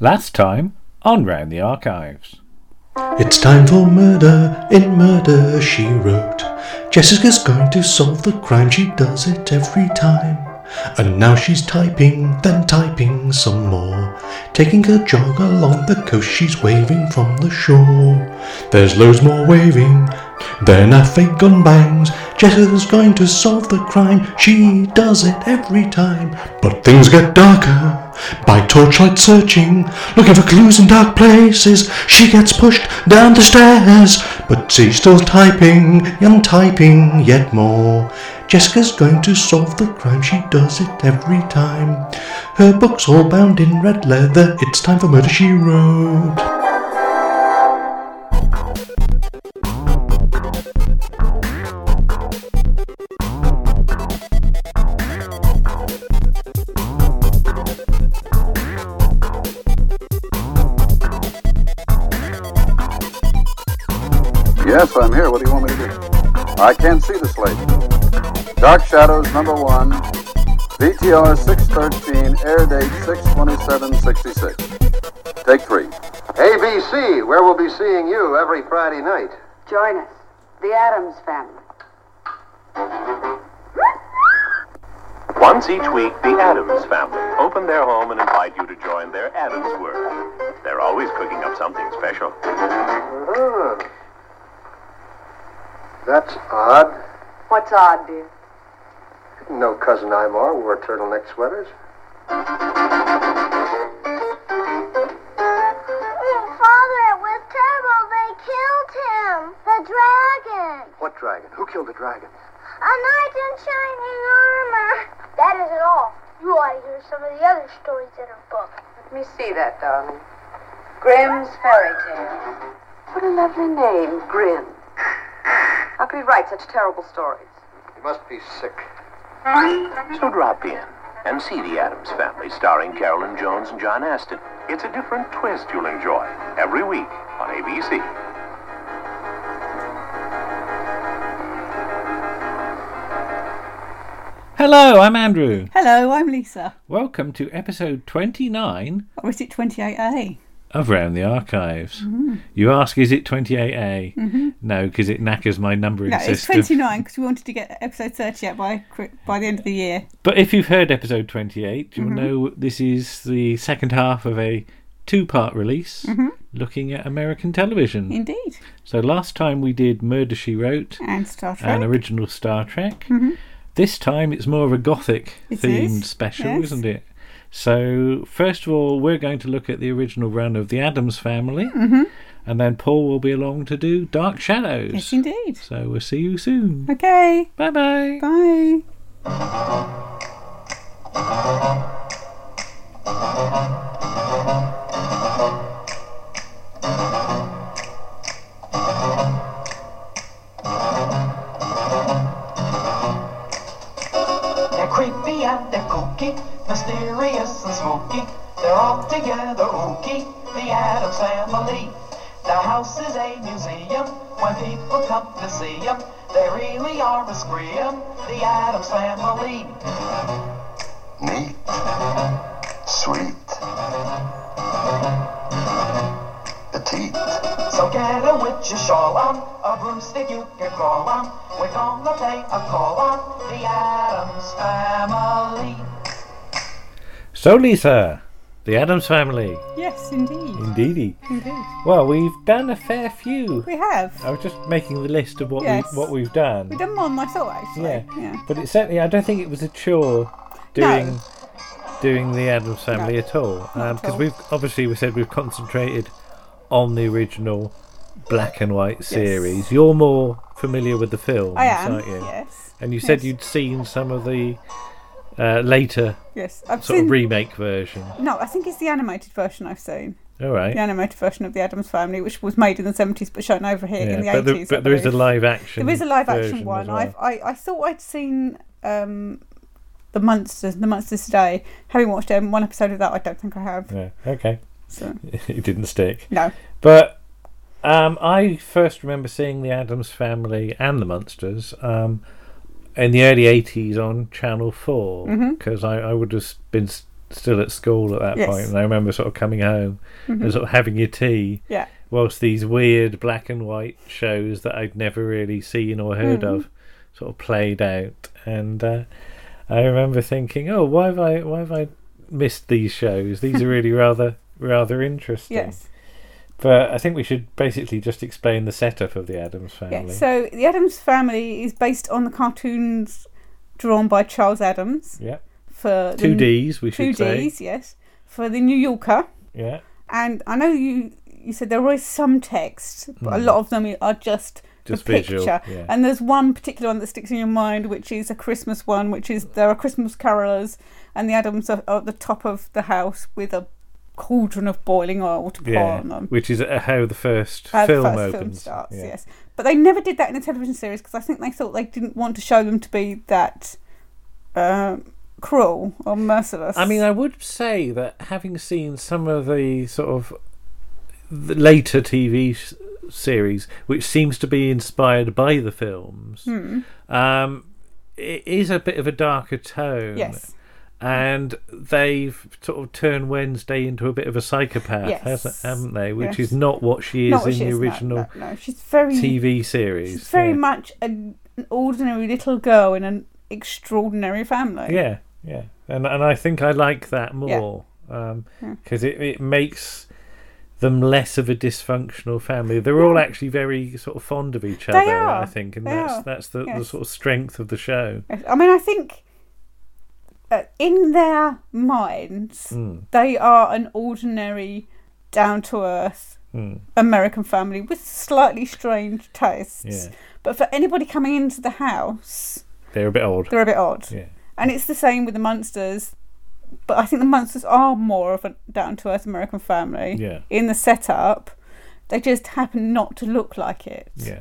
Last time on Round the Archives. It's time for murder in Murder She Wrote. Jessica's going to solve the crime, she does it every time. And now she's typing, then typing some more. Taking a jog along the coast, she's waving from the shore. There's loads more waving, then a fake gun bangs. Jessica's going to solve the crime, she does it every time. But things get darker. By torchlight searching, looking for clues in dark places, she gets pushed down the stairs. But she's still typing and typing yet more. Jessica's going to solve the crime, she does it every time. Her book's all bound in red leather, it's time for Murder She Wrote. I can't see the slate. Dark Shadows, number one. VTR 613, air date 62766. Take three. ABC, where we'll be seeing you every Friday night. Join us, the Addams family. Once each week, the Addams family open their home and invite you to join their Addams world. They're always cooking up something special. Ah. That's odd. What's odd, dear? Didn't Cousin Imar wore turtleneck sweaters. Oh, Father, it was terrible. They killed him. The dragon. What dragon? Who killed the dragon? A knight in shining armor. That isn't all. You ought to hear some of the other stories in her book. Let me see that, darling. Grimm's Fairy Tale. What a lovely name, Grimm. How could he write such terrible stories? He must be sick. So drop in and see the Addams family starring Carolyn Jones and John Astin. It's a different twist you'll enjoy every week on ABC. Hello, I'm Andrew. Hello, I'm Lisa. Welcome to episode 29 Or is it 28A? Of Round the Archives. You ask, is it 28A? No, because it knackers my numbering No, it's 29 because we wanted to get episode 30 out by by the end of the year. But if you've heard episode 28, Mm-hmm. you'll know this is the second half of a two part release Mm-hmm. looking at American television. Indeed. So last time we did Murder She Wrote, And Star Trek. an original Star Trek. This time it's more of a gothic It themed is, special, yes. isn't it? So, first of all, we're going to look at the original run of The Addams Family, mm-hmm. and then Paul will be along to do Dark Shadows. yes, indeed. So, we'll see you soon. Okay. Bye bye. Bye. They're creepy and they're kooky, mysterious and spooky. They're all together ooky, the Addams family. The house is a museum when people come to see 'em. They really are a scream, the Addams family. Neat. Sweet. Petite. So get a witch's shawl on, a broomstick you can crawl on. We're gonna pay a call on the Addams family. So, Lisa, The Addams Family. Yes, indeed. Indeedy. Indeed. Well, we've done a fair few. We have. I was just making the list of what Yes. we what we've done. We've done more than I thought, actually. Yeah. Yeah. But it certainly, I don't think it was a chore doing doing the Addams Family No, at all, because um, all. we've obviously we said we've concentrated on the original black and white series. You're more familiar with the films, aren't you? Yes. And you said Yes. you'd seen some of the uh, later Yes. I've sort seen. of remake version. no, I think it's the animated version I've seen. All right. The animated version of the Addams Family, which was made in the 70s but shown over here in the but, 80s. there, but there is a live action. There is a live action one. well. I've, I I thought I'd seen um, the Munsters, the Munsters today. Having watched um, one episode of that, I don't think I have. Yeah. Okay. So it didn't stick. no, But um, I first remember seeing the Addams Family and the Munsters um, in the early '80s on Channel Four Mm-hmm. because I, I would have been still at school at that Yes. point, and I remember sort of coming home Mhm. and sort of having your tea. Yeah. Whilst these weird black and white shows that I'd never really seen or heard Mhm. of sort of played out, and uh, I remember thinking, "Oh, why have I why have I missed these shows? These are really rather rather interesting." Yes. But I think we should basically just explain the setup of the Addams family. Yeah. So the Addams Family is based on the cartoons drawn by Charles Addams. Yeah. For Two Ds, we two should say. Ds, yes. For the New Yorker. Yeah. And I know you you said there was some text, but a Mm. lot of them are just, Just the visual, picture. yeah. And there's one particular one that sticks in your mind, which is a Christmas one, which is there are Christmas carolers, and the Addams are, are at the top of the house with a cauldron of boiling oil to pour Yeah, on them. which is uh, how the first How the film first film starts, yeah. yes. But they never did that in the television series because I think they thought they didn't want to show them to be that um cruel or merciless. I mean, I would say that having seen some of the sort of the later TV series, which seems to be inspired by the films, Hmm. um, it is a bit of a darker tone. Yes. And they've sort of turned Wednesday into a bit of a psychopath, Yes. haven't they? Which Yes. is not what she is Not in she the is, original no, no. She's very TV series. She's very yeah. much an ordinary little girl in an extraordinary family. Yeah, yeah, and and I think I like that Yeah. more um, Yeah. because it it makes them less of a dysfunctional family. They're all actually very sort of fond of each other. I think, and they that's are, that's the, the sort of strength of the show. I mean, I think uh, in their minds, Mm. they are an ordinary, down to earth Mm. American family with slightly strange tastes. Yeah. But for anybody coming into the house, They're a bit odd. they're a bit odd. Yeah. And it's the same with the Munsters. But I think the Munsters are more of a down to earth American family. Yeah. In the setup, they just happen not to look like it. Yeah,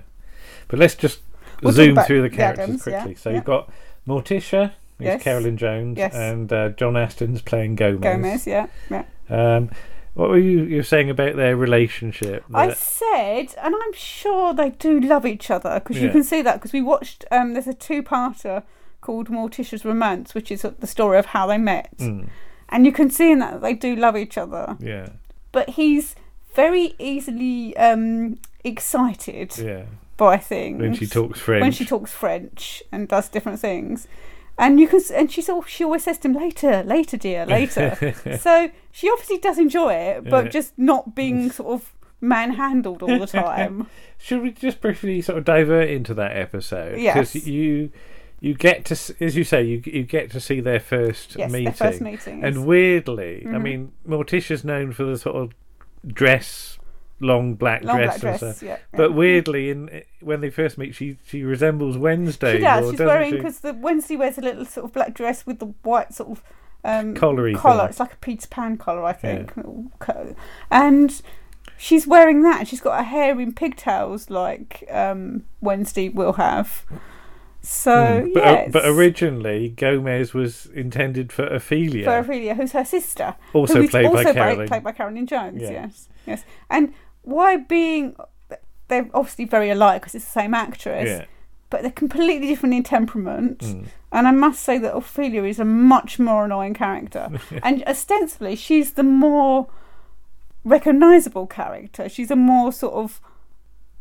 but let's just We'll zoom through the the characters Addams, yeah, quickly. So yeah. you've got Morticia, who's Yes. Carolyn Jones, Yes. and uh, John Astin's playing Gomez. Gomez, yeah, yeah. Um, what were you you were saying about their relationship? I said, and I'm sure they do love each other because you can see that because we watched. Um, there's a two-parter called Morticia's Romance, which is the story of how they met, Mm. and you can see in that they do love each other. yeah, But he's very easily um, excited yeah. by things When she talks French. When she talks French and does different things. And you can, and she's all, she always says to him later, later, dear, later. so she obviously does enjoy it, but Yeah. just not being sort of manhandled all the time. Should we just briefly sort of divert into that episode? Yes. you you get to, as you say, you you get to see their first Yes, their meeting. first meetings. And weirdly, I Mhm. mean, Morticia's known for the sort of dress, long black Long dress, black dress, yeah, But yeah. weirdly, in when they first meet, she she resembles Wednesday. She does. She's wearing because the Wednesday wears a little sort of black dress with the white sort of um, collar. thing. It's like a Peter Pan collar, I think. Co- And she's wearing that. and She's got her hair in pigtails, like um, Wednesday will have. So Mm, but, yes, but originally, Gomez was intended for Ophelia. for Ophelia, who's her sister, Also who played by also Carolyn. played by Carolyn Jones. Yeah. Yes, yes. And why being they're obviously very alike because it's the same actress. Yeah. But they're completely different in temperament. Mm. And I must say that Ophelia is a much more annoying character. and ostensibly, she's the more recognisable character. She's a more sort of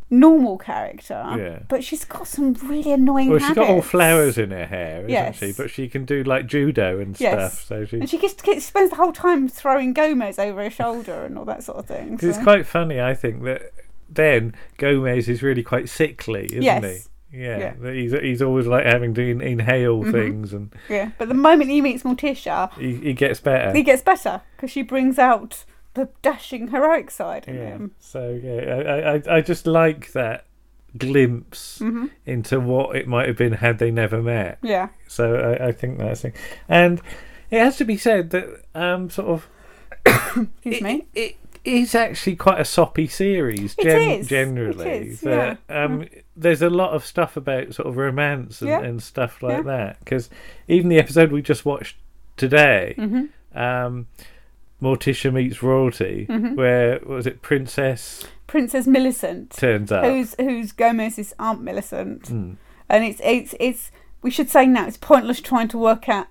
normal character. Yeah. But she's got some really annoying Well, she's got all flowers in her hair, isn't Yes. she? But she can do like judo and Yes. stuff. So she, And she just gets, spends the whole time throwing Gomez over her shoulder and all that sort of thing. 'Cause it's quite funny, I think, that then Gomez is really quite sickly, isn't Yes. he? Yeah, Yeah. he's he's always like having to in, inhale Mhm. things, and Yeah, but the moment he meets Morticia, he, he gets better. he gets better because she brings out the dashing heroic side in yeah. him. So yeah, I, I I just like that glimpse Mhm. into what it might have been had they never met. Yeah. So I, I think that's it. And it has to be said that um sort of Excuse me. it is actually quite a soppy series It gen- is, generally. it is, that, yeah. um, There's a lot of stuff about sort of romance and, Yeah. and stuff like Yeah. that. Because even the episode we just watched today, Mhm. um, Morticia meets royalty, Mhm. where was it Princess Princess Millicent turns up. who's who's Gomez's Aunt Millicent, Mm. and it's it's it's we should say now it's pointless trying to work out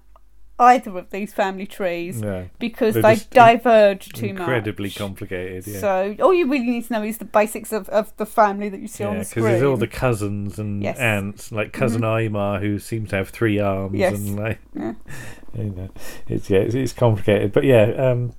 either of these family trees No. because They're they just diverge too much. Incredibly much. complicated, yeah. So all you really need to know is the basics of, of the family that you see on yeah, the because screen. there's all the cousins and Yes. aunts, like cousin Aymar, who seems to have three arms, Yes. and like, Yeah. you know, it's yeah, it's, it's complicated. But yeah, um,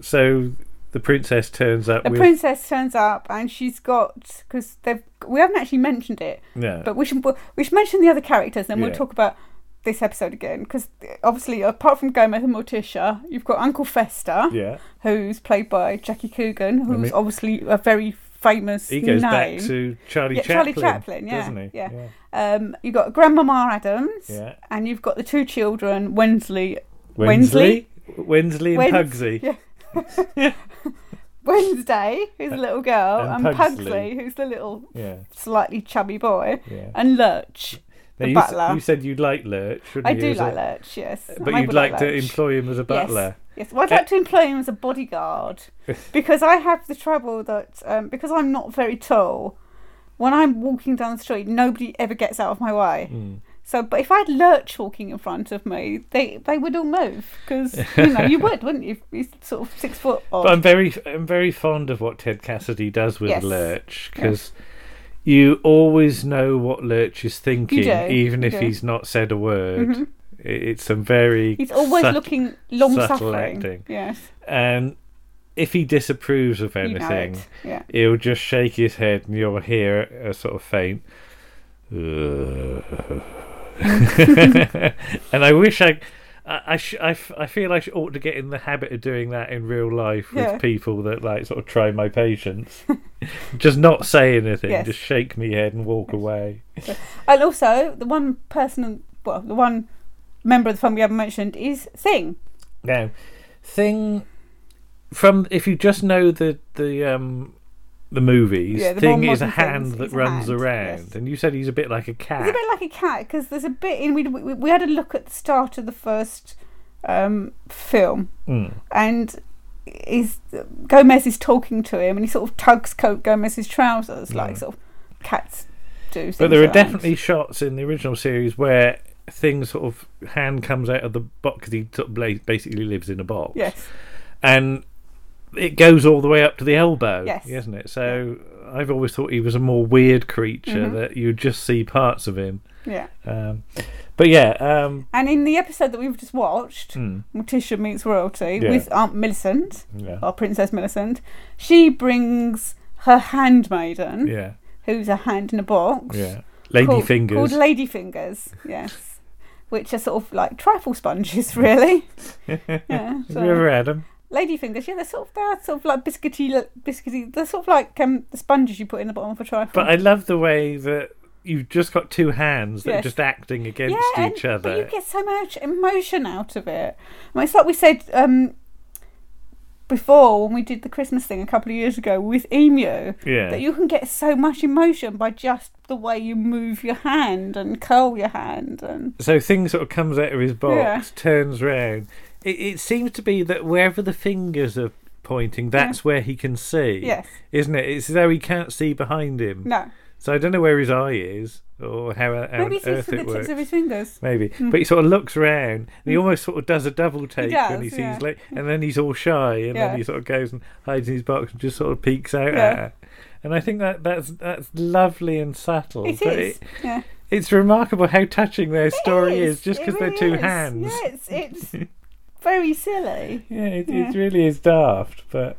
so the princess turns up The with princess turns up and she's got because they've we haven't actually mentioned it, Yeah. but we should we should mention the other characters. Then we'll talk about this episode again because obviously apart from Gomez and Morticia, you've got Uncle Fester, Yeah. who's played by Jackie Coogan, who's mean- obviously a very famous he goes name. back to Charlie yeah, Chaplin, Charlie Chaplin, yeah, doesn't he? yeah. Um, you've got Grandmama Addams, Yeah. and you've got the two children, Wensley, Wensley, Wensley and Pugsy. Yeah. Wednesday, who's a little girl, And and, Pugsley. Pugsley, who's the little, Yeah. slightly chubby boy, Yeah. and Lurch, Now, you, butler. you said you'd like Lurch? I do like a- Lurch, yes. But I you'd would like to employ him as a butler. Yes. Well, I'd like to employ him as a bodyguard because I have the trouble that um, because I'm not very tall, when I'm walking down the street, nobody ever gets out of my way. Hmm. So, but if I had Lurch walking in front of me, they they would all move because you know you would, wouldn't you? He's sort of six foot. Odd. But I'm very, I'm very fond of what Ted Cassidy does with Yes. Lurch because you always know what Lurch is thinking, do, even if do. he's not said a word. Mhm. It's some very He's always looking long suffering. acting. Yes. and if he disapproves of You know anything, yeah. he'll just shake his head, and you'll hear a sort of faint. And I wish I, I, I, sh- I, f- I feel I sh- ought to get in the habit of doing that in real life with Yeah. people that like sort of try my patience. just not say anything, Yes. just shake me head and walk away. And also, the one person, well, the one member of the family we haven't mentioned is Thing. Now, thing from if you just know the the um the movies, Yeah, the thing is a hand that runs hand, around, and you said he's a bit like a cat. He's a bit like a cat because there's a bit in. We, we, we had a look at the start of the first um, film, Mm. and he's, Gomez is talking to him, and he sort of tugs Gomez's trousers like Mm. sort of cats do. But there are definitely shots in the original series where things sort of hand comes out of the box because he sort of basically lives in a box. Yes. and it goes all the way up to the elbow, Yes. isn't it? So I've always thought he was a more weird creature Mhm. that you just see parts of him. Yeah. Um, but yeah, um, And in the episode that we've just watched, Hmm. Morticia meets royalty Yeah. with Aunt Millicent, Yeah. or Princess Millicent. She brings her handmaiden, yeah, who's a hand in a box. yeah, lady called, fingers. Called Lady Fingers, yes. Which are sort of like trifle sponges, really. yeah. Have you ever had them? Lady fingers, yeah, they're sort of they're sort of like biscuity, biscuity. They're sort of like um, the sponges you put in the bottom of a trifle. But I love the way that you've just got two hands that Yes. are just acting against yeah, and- each other. But you get so much emotion out of it. I mean, it's like we said um, before when we did the Christmas thing a couple of years ago with Emu. Yeah. That you can get so much emotion by just the way you move your hand and curl your hand and So thing sort of comes out of his box, Yeah. turns round. It, it seems to be that wherever the fingers are pointing, that's mm. where he can see. Yes. Isn't it? It's as though he can't see behind him. No. So I don't know where his eye is or how, how maybe on it's earth it the tips works. of his fingers. Maybe, Mm. but he sort of looks round. And he hmm. almost sort of does a double take when does, he sees, yeah. like, hmm. and then he's all shy, and Yeah. then he sort of goes and hides in his box and just sort of peeks out Yeah. at her. And I think that that's that's lovely and subtle. It but is, yeah. it's remarkable how touching their story is, just it because really they're two is. hands. Yeah, it's, it's very silly. Yeah, it, Yeah. it really is daft, but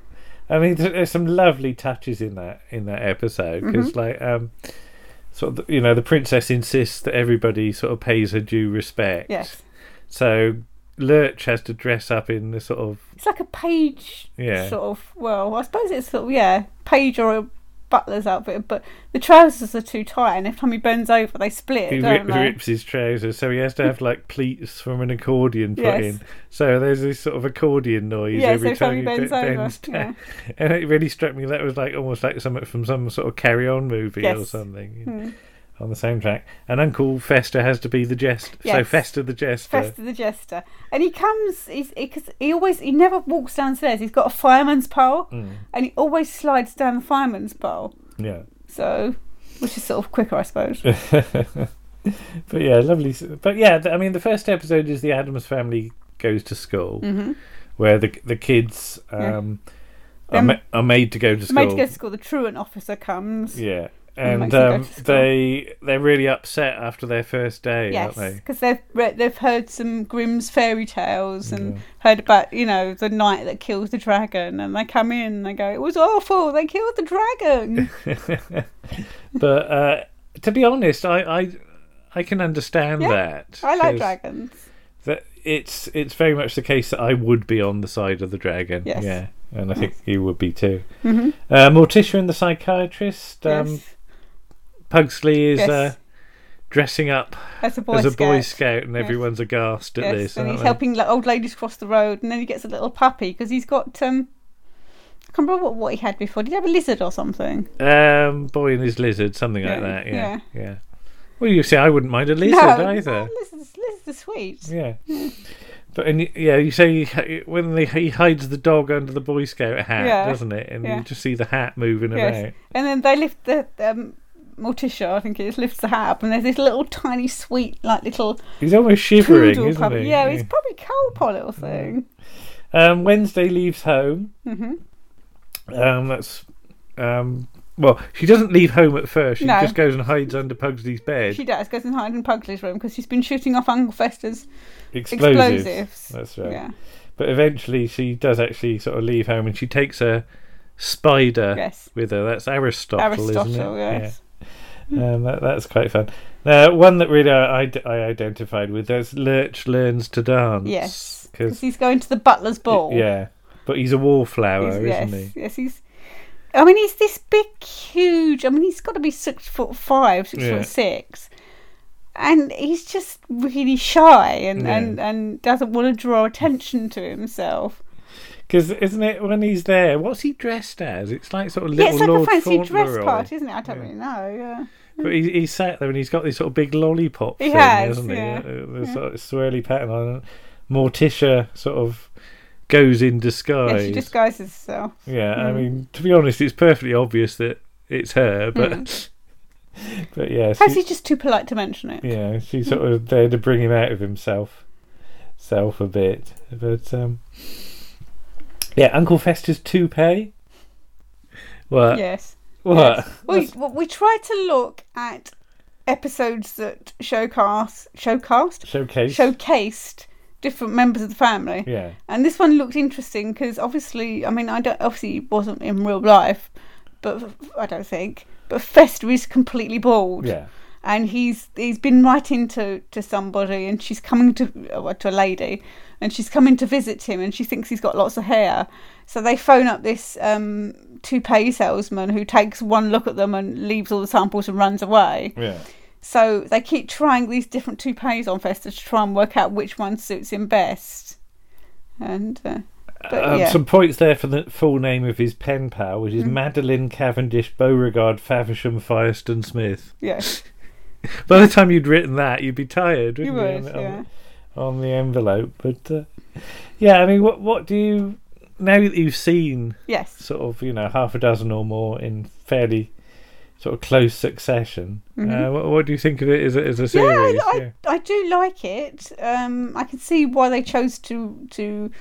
I mean, there- there's some lovely touches in that in that episode because, Mhm. like, um, sort of, you know, the princess insists that everybody sort of pays her due respect. Yes. So Lurch has to dress up in the sort of It's like a page Yeah. sort of, well, I suppose it's sort of, yeah, page or a butler's outfit, but the trousers are too tight, and every time he bends over, they split, he rip, rips his trousers, so he has to have like pleats from an accordion put Yes. in. So there's this sort of accordion noise Yes, every time time he be- bends over, bends down. And it really struck me that was like almost like something from some sort of carry on movie or something Hmm. On the soundtrack. And Uncle Fester has to be the jest. So Fester the jester. Fester the Jester. And he comes, he's, he, cause he always, he never walks downstairs. He's got a fireman's pole, Mm. and he always slides down the fireman's pole. Yeah. So, which is sort of quicker, I suppose. but yeah, lovely. But yeah, I mean, the first episode is the Adams family goes to school, Mhm. where the the kids Yeah. um, are, ma- are made to go to school. Made to go to school. The truant officer comes. Yeah, And and makes them go um, they they're really upset after their first day, Yes, aren't they? because they've heard some Grimm's fairy tales and heard about you know the knight that kills the dragon, and they come in and they go, "It was awful. They killed the dragon." but uh, to be honest, I I, I can understand Yeah, that. I like dragons. That it's it's very much the case that I would be on the side of the dragon. Yes. Yeah, and I think you would be too. Mhm. Uh, Morticia and the psychiatrist. Um, Yes. Pugsley is Yes. uh, dressing up As a Boy as a Boy Scout. Scout, and Yes. everyone's aghast at yes, this. and he's they? helping like, old ladies cross the road, and then he gets a little puppy because he's got um. I can't remember what, what he had before. Did he have a lizard or something? Um, boy and his lizard, something Yeah, like that. Yeah, yeah. yeah. Well, you see, I wouldn't mind a lizard no, either. no, lizards, lizards are sweet. Yeah. But and yeah, you say he- when they, he hides the dog under the Boy Scout hat, Yeah, doesn't it? And yeah. you just see the hat moving Yes. about. And then they lift the um, Morticia, I think it is, lifts the hat up, and there's this little tiny sweet, like little He's almost shivering, isn't puppy. he? Yeah, he's probably cold, poor little thing. Um, Wednesday leaves home. hmm Um, that's um. Well, she doesn't leave home at first. She No. just goes and hides under Pugsley's bed. She does goes and hides in Pugsley's room because she's been shooting off Uncle Fester's Explosives. explosives. That's right. Yeah. But eventually, she does actually sort of leave home, and she takes a spider Yes. with her. That's Aristotle, Aristotle, isn't it? yes. Yeah. Um, that, that's quite fun. Now, one that really I, I, I identified with is Lurch learns to dance. Yes, because he's going to the butler's ball. yeah, but he's a wallflower, He's- isn't he? yes, he's. I mean, he's this big, huge. I mean, he's got to be six foot five, six Yeah. foot six, and he's just really shy and Yeah. and and doesn't want to draw attention to himself. Because isn't it when he's there? What's he dressed as? It's like sort of yeah, little it's like Lord a fancy dress Fauntleroy. party, isn't it? I don't really know. Yeah. But he, he's sat there and he's got this sort of big lollipop He thing, has, hasn't yeah. he? Uh, The sort of swirly pattern on it. Morticia sort of goes in disguise. Yeah, she disguises herself. Yeah, I Mm. mean, to be honest, it's perfectly obvious that it's her, but but yeah, Mm. Perhaps she- he's just too polite to mention it. yeah, she's sort of there to bring him out of himself, self a bit. But um, yeah, Uncle Fester's toupee. Well, Yes. What? We, we try to look at episodes that showcast, showcast, Showcase. showcased different members of the family. Yeah. And this one looked interesting because obviously, I mean, I don't obviously it wasn't in real life, but I don't think. But Fester is completely bald. Yeah. And he's he's been writing to, to somebody, and she's coming to uh, to a lady, and she's coming to visit him, and she thinks he's got lots of hair. So they phone up this um, toupee salesman who takes one look at them and leaves all the samples and runs away. Yeah. So they keep trying these different toupees on Fester to try and work out which one suits him best. And uh, but Um, yeah, Some points there for the full name of his pen pal, which is Mm. Madeline Cavendish Beauregard Faversham Firestone Smith. Yes. By the time you'd written that, you'd be tired, wouldn't would, you? on, yeah. the, on the envelope. But uh, yeah, I mean, what what do you now that you've seen Yes. sort of you know half a dozen or more in fairly sort of close succession? Mhm. Uh, what, what do you think of it as a, as a Yeah, series? I, I, I do like it. Um, I can see why they chose to to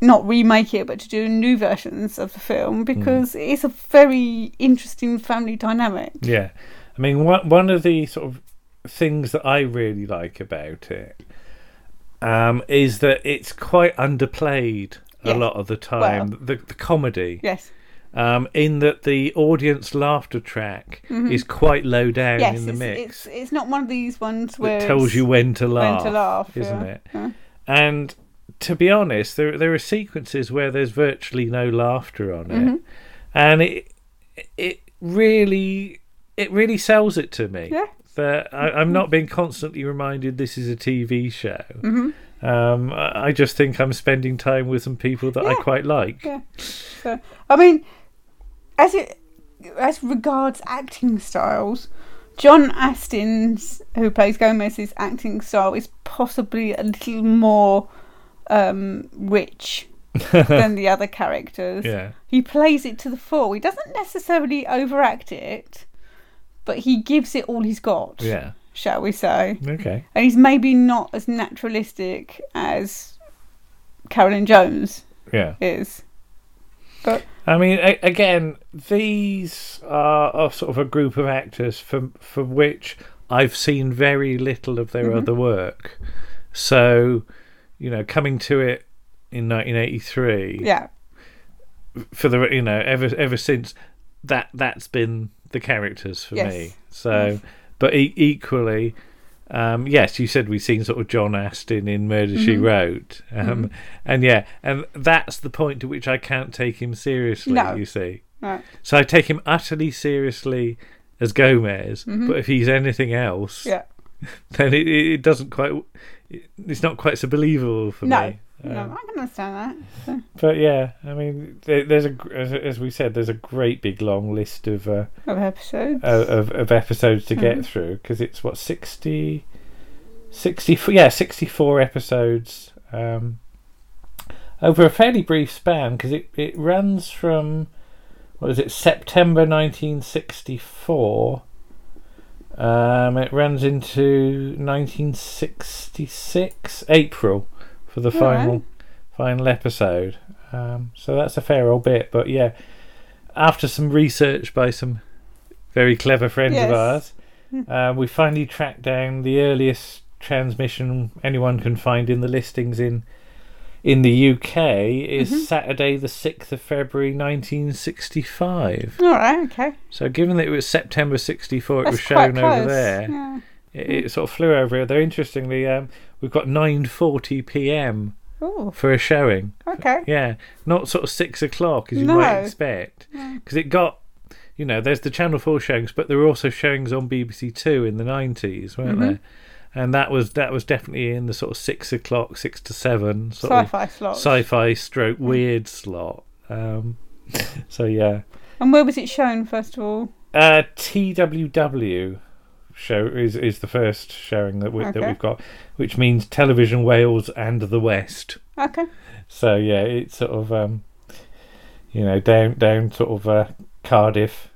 not remake it, but to do new versions of the film because it's a very interesting family dynamic. Yeah, I mean, one one of the sort of things that I really like about it um, is that it's quite underplayed a lot of the time. Well- the the comedy, Yes. um, in that the audience laughter track Mhm. is quite low down yes, in the it's, mix. it's it's not one of these ones where That tells you when to laugh, when to laugh, isn't yeah. it? Yeah. And to be honest, there there are sequences where there's virtually no laughter on it, Mhm. and it it really it really sells it to me. Yeah. That I, I'm not being constantly reminded this is a TV show. Mhm. Um, I just think I'm spending time with some people that I quite like. Yeah. So I mean, as it as regards acting styles, John Astin's who plays Gomez's acting style is possibly a little more um, rich than the other characters. Yeah. He plays it to the full. He doesn't necessarily overact it, but he gives it all he's got. Yeah. shall we say. Okay. And he's maybe not as naturalistic as Carolyn Jones Yeah. is. But I mean, a- again, these are, are sort of a group of actors for for which I've seen very little of their Mhm. other work. So, you know, coming to it in 1983, yeah, for the you know ever ever since that that's been the characters for Yes. me. So, but e- equally. Um, yes, you said we've seen sort of John Astin in Murder She Mhm. Wrote, um, Mhm. and yeah, and that's the point to which I can't take him seriously. No. You see, right. so I take him utterly seriously as Gomez, Mhm. but if he's anything else, Yeah. then it, it it doesn't quite. It's not quite so believable for No, me. No, Um, I can understand that. But yeah, I mean, there, there's a as, we said, there's a great big long list of uh, of episodes. of, of, episodes to get Mhm. through because it's what 60, 64 yeah, sixty four episodes um, over a fairly brief span because it it runs from what is it September nineteen sixty four. Um, it runs into 1966 April for the All final final episode. Um, so that's a fair old bit, but yeah, after some research by some very clever friends Yes. of ours, uh, we finally tracked down the earliest transmission anyone can find in the listings in in the UK is Mhm. Saturday the sixth of February nineteen sixty five. All right, okay. So given that it was September sixty four, it That's was shown over there. yeah. It, it sort of flew over there. Though interestingly, um, we've got nine forty p.m. Ooh. for a showing. Okay. Yeah, not sort of six o'clock as you No. might expect, because it got, you know, there's the Channel Four showings, but there were also showings on BBC Two in the nineties, weren't Mhm. there? And that was that was definitely in the sort of six o'clock, six to seven sort Sci-fi of slot. sci-fi stroke weird slot. Um, so yeah, And where was it shown first of all? uh, TWW show is is the first showing that we that we've got, which means Television Wales and the West. Okay. So yeah, it's sort of um, you know down down sort of uh, Cardiff,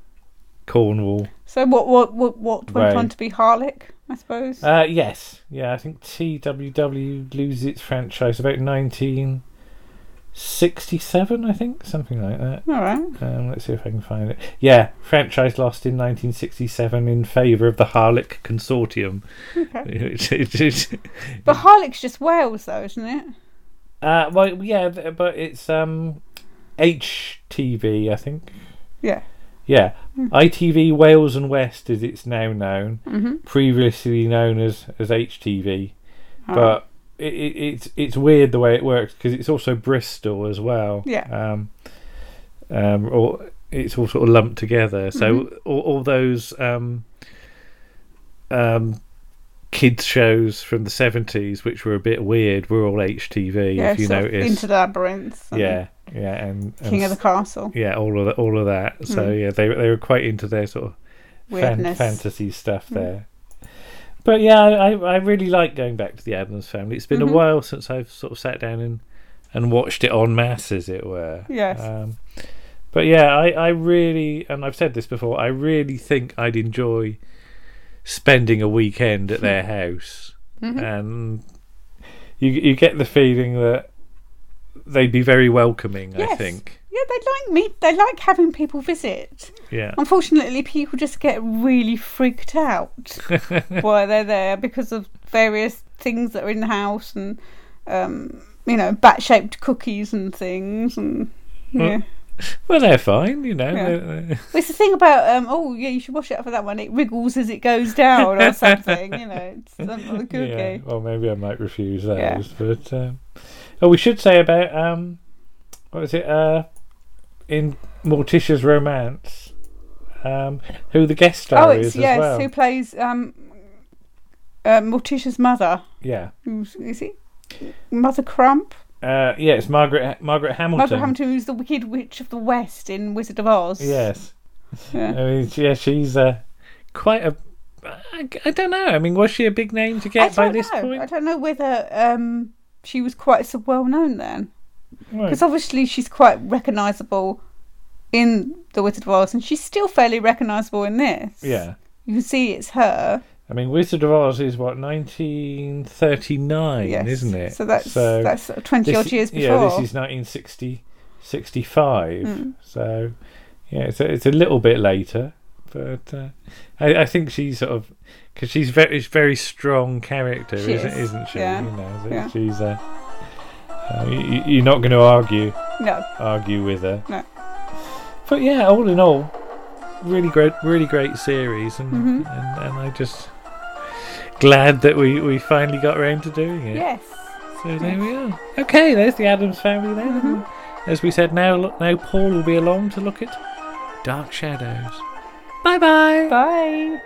Cornwall. So what what what what went Right. on to be Harlech, I suppose? Uh, yes, yeah, I think TWW loses its franchise about nineteen sixty seven, I think something like that. All right. Um, let's see if I can find it. Yeah, franchise lost in 1967 in favour of the Harlech Consortium. Okay. Which- which is- But Harlech's just Wales though, isn't it? uh, well, yeah, but it's um, HTV, I think. Yeah. Yeah, ITV Wales and West as it's now known, Mhm. previously known as as HTV, Oh. but it, it, it's it's weird the way it works because it's also Bristol as well. Yeah. Um, um, or it's all sort of lumped together. So Mhm. all, all those um, um, kids shows from the seventies, which were a bit weird, were all HTV. Yeah, if you notice, Into the Labyrinth. yeah, yeah, and, and King of the Castle. yeah, all of that, all of that. So Mm. yeah, they they were quite into their sort of fan, fantasy stuff Mm. there. But yeah, I, I really like going back to the Addams Family. It's been Mhm. a while since I've sort of sat down and and watched it en masse, as it were. Yes. Um, but yeah, I, I really, and I've said this before, I really think I'd enjoy spending a weekend at their house, Mhm. and you you get the feeling that they'd be very welcoming. I think. Yeah, they like me. They like having people visit. Yeah. Unfortunately, people just get really freaked out while they're there because of various things that are in the house and, um, you know, bat-shaped cookies and things and yeah. Well, they're fine, you know. Yeah. they're- they're- it's the thing about um. Oh yeah, you should watch out for that one. It wriggles as it goes down or something. you know, it's another cookie. Yeah, well, maybe I might refuse those. Yeah. But um, oh, we should say about um, what is it? Uh, in Morticia's Romance, um, who the guest star Oh, is it's as yes. well. Who plays um, uh, Morticia's mother? Yeah, Who's is he? Mother Frump. uh, yeah, it's Margaret Margaret Hamilton. Margaret Hamilton, who's the Wicked Witch of the West in Wizard of Oz. Yes. Yeah. I mean, yeah, she's uh, quite a. I, I don't know. I mean, was she a big name to get by this know. point? I don't know whether um, she was quite so well known then. Right. Because obviously she's quite recognisable in The Wizard of Oz, and she's still fairly recognisable in this. Yeah. You can see it's her. I mean, Wizard of Oz is what 1939, Yes. isn't it? So that's- that's sort of 20 odd years Yeah, this is 1960, 65. Mm. So yeah, it's a, it's a little bit later, but uh, I, I think she's sort of because she's very very strong character, She isn't, is, isn't she? yeah, You know, yeah. she's uh, uh, you, you're not going to argue No. argue with her. No. But yeah, all in all, really great, really great series, and Mhm. and, and I just glad that we we finally got around to doing it. Yes. So there we are. Okay, there's the Addams family then. Mm-hmm. As we said, now look, now Paul will be along to look at Dark Shadows. Bye bye. Bye.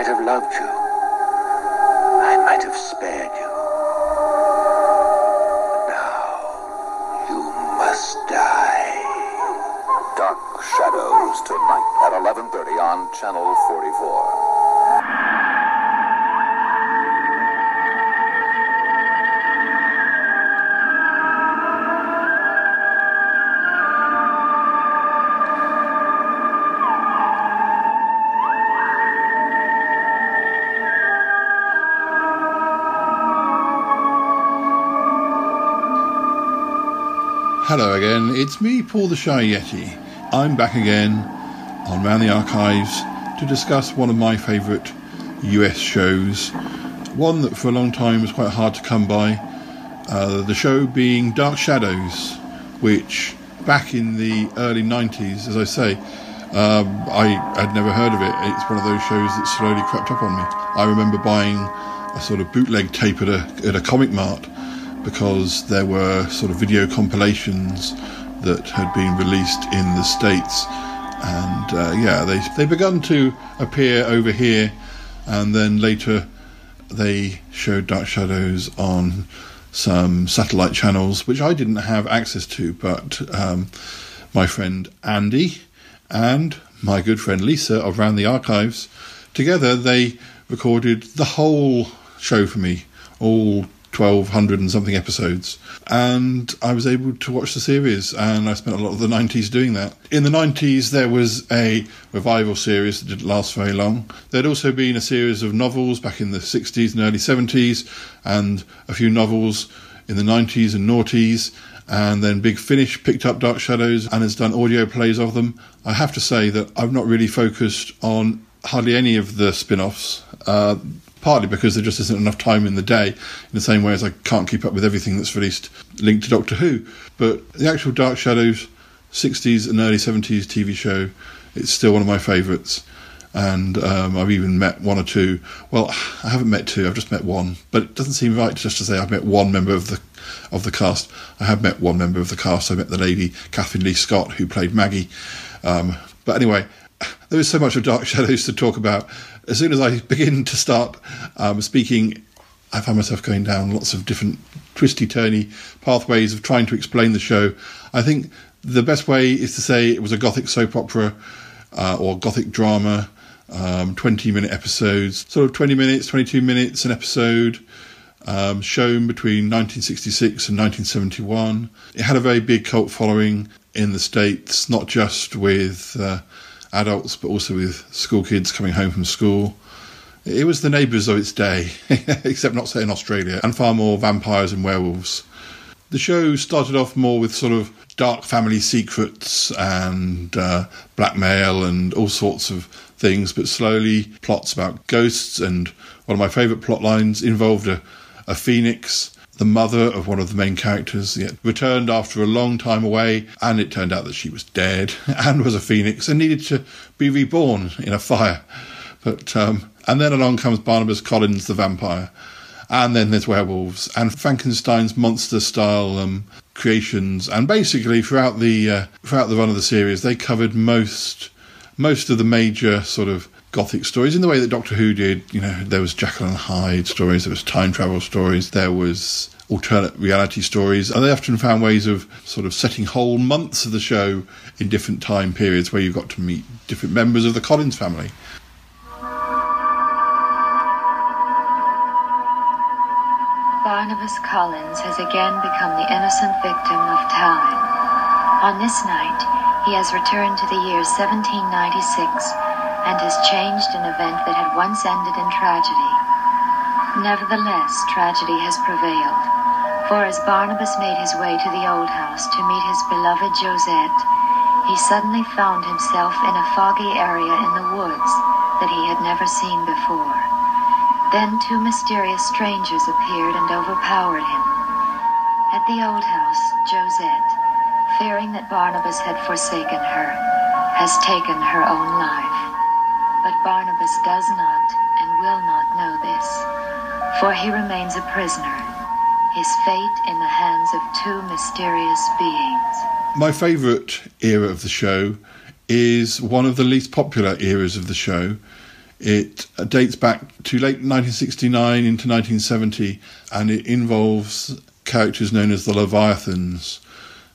Might have loved you. I might have spared you. But now, you must die. Dark Shadows tonight at 11:30 on Channel 44. Hello again, it's me, Paul the Shy Yeti. I'm back again on Round the Archives to discuss one of my favourite US shows. One that for a long time was quite hard to come by. Uh, the show being Dark Shadows, which back in the early 90s, as I say, um, I had never heard of it. It's one of those shows that slowly crept up on me. I remember buying a sort of bootleg tape at a, at a comic mart because there were sort of video compilations that had been released in the States. And uh, yeah, they, they begun to appear over here, and then later they showed Dark Shadows on some satellite channels, which I didn't have access to, but um, my friend Andy and my good friend Lisa of Round the Archives, together they recorded the whole show for me, all 1200 and something episodes and i was able to watch the series and i spent a lot of the 90s doing that in the 90s there was a revival series that didn't last very long there'd also been a series of novels back in the 60s and early 70s and a few novels in the 90s and noughties and then Big Finish picked up Dark Shadows and has done audio plays of them. I have to say that I've not really focused on hardly any of the spin offs. Uh, partly because there just isn't enough time in the day, in the same way as I can't keep up with everything that's released linked to Doctor Who. But the actual Dark Shadows 60s and early 70s TV show, it's still one of my favourites. And um, I've even met one or two. Well, I haven't met two. I've just met one. But it doesn't seem right just to say I've met one member of the of the cast. I have met one member of the cast. I met the lady Kathleen Leigh Scott who played Maggie. Um, but anyway, there is so much of Dark Shadows to talk about. As soon as I begin to start um, speaking, I find myself going down lots of different twisty turny pathways of trying to explain the show. I think the best way is to say it was a gothic soap opera uh, or gothic drama, um, 20 minute episodes, sort of 20 minutes, 22 minutes an episode. Um, shown between 1966 and 1971. It had a very big cult following in the States, not just with uh, adults, but also with school kids coming home from school. It was the neighbours of its day, except not say in Australia, and far more vampires and werewolves. The show started off more with sort of dark family secrets and uh, blackmail and all sorts of things, but slowly plots about ghosts. And one of my favourite plot lines involved a, a phoenix the mother of one of the main characters, yeah, returned after a long time away, and it turned out that she was dead and was a phoenix and needed to be reborn in a fire. But um, and then along comes Barnabas Collins, the vampire, and then there's werewolves and Frankenstein's monster-style um, creations, and basically throughout the uh, throughout the run of the series, they covered most most of the major sort of gothic stories in the way that Doctor Who did. You know, there was Jekyll and Hyde stories, there was time travel stories, there was alternate reality stories, and they often found ways of sort of setting whole months of the show in different time periods where you got to meet different members of the Collins family. Barnabas Collins has again become the innocent victim of time. On this night, he has returned to the year 1796 and has changed an event that had once ended in tragedy. Nevertheless, tragedy has prevailed, for as Barnabas made his way to the old house to meet his beloved Josette, he suddenly found himself in a foggy area in the woods that he had never seen before. Then two mysterious strangers appeared and overpowered him. At the old house, Josette, fearing that Barnabas had forsaken her, has taken her own life. But Barnabas does not and will not know this, for he remains a prisoner, his fate in the hands of two mysterious beings. My favourite era of the show is one of the least popular eras of the show. It dates back to late 1969 into 1970 and it involves characters known as the Leviathans.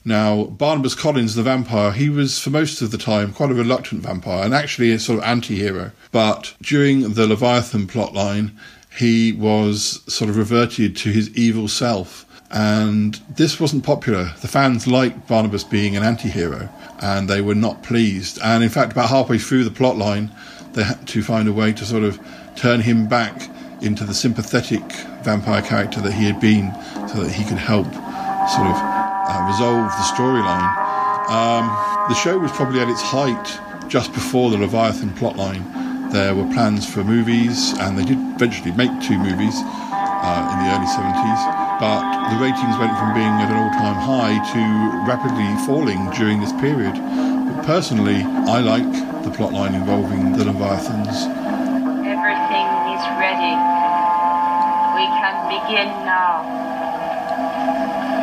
Now, Barnabas Collins, the vampire, he was for most of the time quite a reluctant vampire and actually a sort of anti hero. But during the Leviathan plotline, he was sort of reverted to his evil self. And this wasn't popular. The fans liked Barnabas being an anti hero and they were not pleased. And in fact, about halfway through the plotline, they had to find a way to sort of turn him back into the sympathetic vampire character that he had been so that he could help sort of uh, resolve the storyline. Um, the show was probably at its height just before the Leviathan plotline. There were plans for movies, and they did eventually make two movies uh, in the early 70s, but the ratings went from being at an all time high to rapidly falling during this period. But personally, I like the plotline involving the Leviathans. Everything is ready. We can begin now.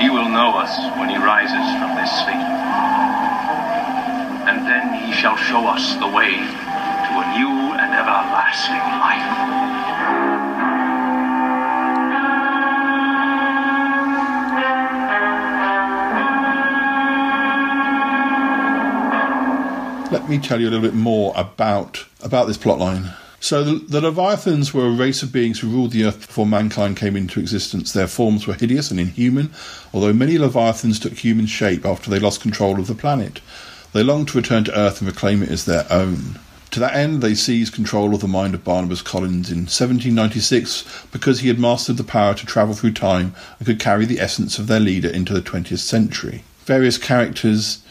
He will know us when he rises from this sleep. And then he shall show us the way to a new and everlasting life. Let me tell you a little bit more about about this plotline. So the, the Leviathans were a race of beings who ruled the earth before mankind came into existence. Their forms were hideous and inhuman, although many Leviathans took human shape after they lost control of the planet. They longed to return to Earth and reclaim it as their own. To that end, they seized control of the mind of Barnabas Collins in 1796 because he had mastered the power to travel through time and could carry the essence of their leader into the 20th century. Various characters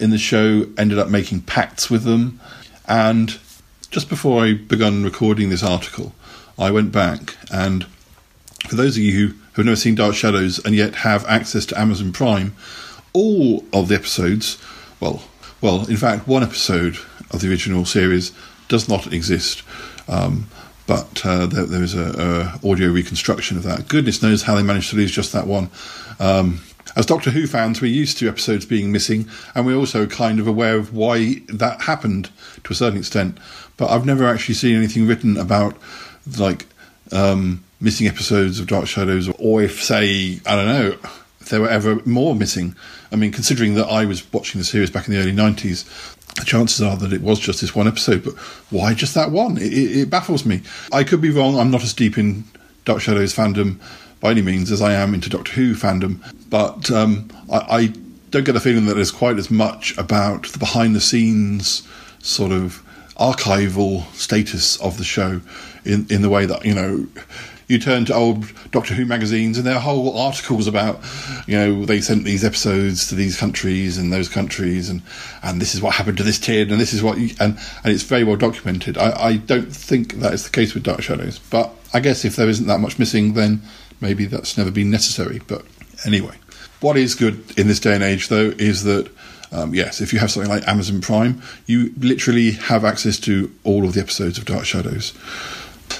in the show ended up making pacts with them, and just before I began recording this article, I went back and for those of you who have never seen Dark Shadows and yet have access to Amazon Prime, all of the episodes, well, well, in fact, one episode of the original series does not exist. Um, but uh, there, there is a, a, audio reconstruction of that. Goodness knows how they managed to lose just that one. Um, as Doctor Who fans, we're used to episodes being missing, and we're also kind of aware of why that happened to a certain extent. But I've never actually seen anything written about like um, missing episodes of Dark Shadows, or if, say, I don't know, if there were ever more missing. I mean, considering that I was watching the series back in the early 90s, the chances are that it was just this one episode, but why just that one? It, it, it baffles me. I could be wrong. I'm not as deep in Dark Shadows fandom by any means as I am into Doctor Who fandom, but um, I, I, don't get the feeling that there's quite as much about the behind the scenes sort of archival status of the show in, in the way that, you know, you turn to old Doctor Who magazines, and there are whole articles about, you know, they sent these episodes to these countries and those countries, and and this is what happened to this tin, and this is what, you, and and it's very well documented. I, I don't think that is the case with Dark Shadows, but I guess if there isn't that much missing, then maybe that's never been necessary. But anyway, what is good in this day and age, though, is that. Um, yes, if you have something like Amazon Prime, you literally have access to all of the episodes of Dark Shadows.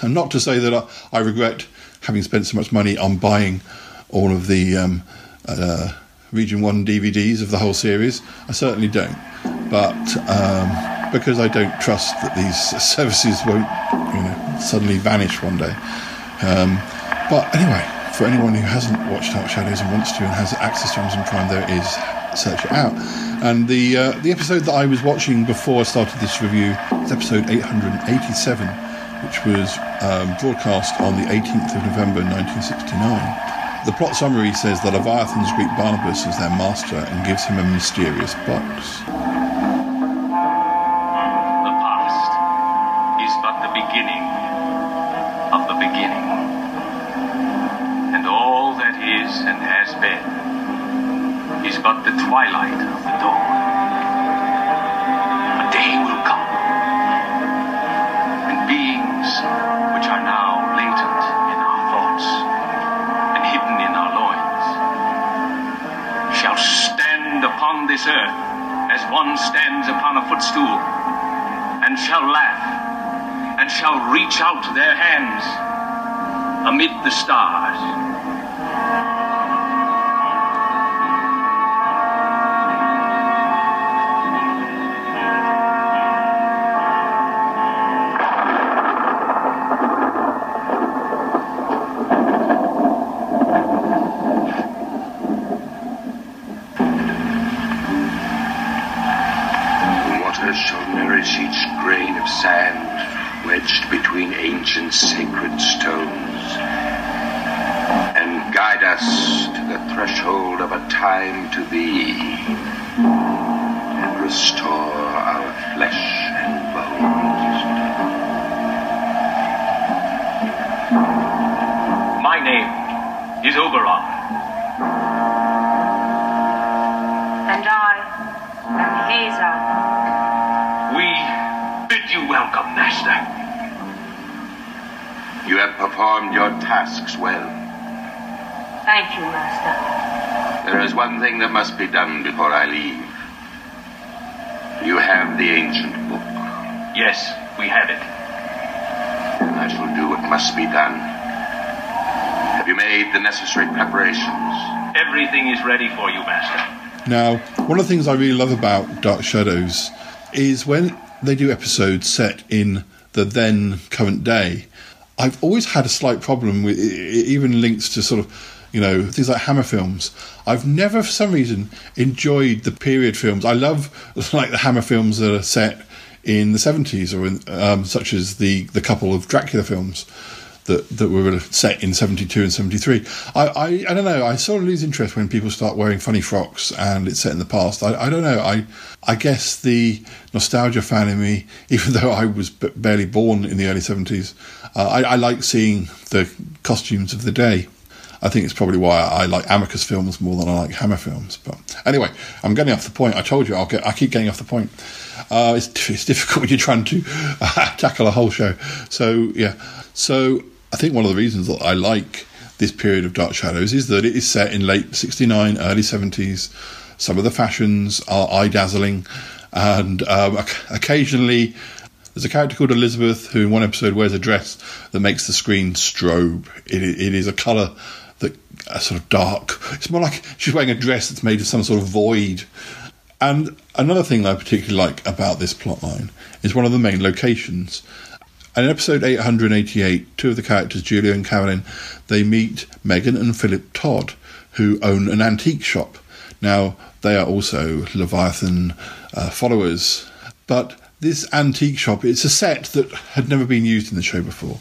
And not to say that I, I regret having spent so much money on buying all of the um, uh, Region 1 DVDs of the whole series. I certainly don't. But um, because I don't trust that these services won't you know, suddenly vanish one day. But anyway, for anyone who hasn't watched Dark Shadows and wants to and has access to Amazon Prime, there is. Search it out. And the uh, the episode that I was watching before I started this review is episode 887 which was um, broadcast on the 18th of November 1969. The plot summary says that Leviathan's Greek Barnabas is their master and gives him a mysterious box. Twilight of the dawn. A day will come, and beings which are now latent in our thoughts and hidden in our loins shall stand upon this earth as one stands upon a footstool, and shall laugh, and shall reach out their hands amid the stars. One thing that must be done before I leave. You have the ancient book. Yes, we have it. and I shall do what must be done. Have you made the necessary preparations? Everything is ready for you, Master. Now, one of the things I really love about Dark Shadows is when they do episodes set in the then current day. I've always had a slight problem with it it even links to sort of, you know, things like Hammer films. I've never, for some reason, enjoyed the period films. I love like the Hammer films that are set in the seventies, or in, um, such as the the couple of Dracula films that that were set in 72 and 73 I, I i don't know. I sort of lose interest when people start wearing funny frocks and it's set in the past. I, I don't know. I i guess the nostalgia fan in me even though i was b- barely born in the early 70s uh, I, I like seeing the costumes of the day I think it's probably why I like Amicus films more than I like Hammer films. But anyway, I'm getting off the point. I told you I'll get. I keep getting off the point. Uh, it's, it's difficult when you're trying to uh, tackle a whole show. So yeah. So I think one of the reasons that I like this period of Dark Shadows is that it is set in late '69, early '70s. Some of the fashions are eye dazzling, and um, occasionally there's a character called Elizabeth who, in one episode, wears a dress that makes the screen strobe. It, it is a colour uh, sort of dark. It's more like she's wearing a dress that's made of some sort of void. And another thing I particularly like about this plotline is one of the main locations. And in episode 888, two of the characters, Julia and Carolyn, they meet Megan and Philip Todd, who own an antique shop. Now, they are also Leviathan uh, followers, but this antique shop, it's a set that had never been used in the show before.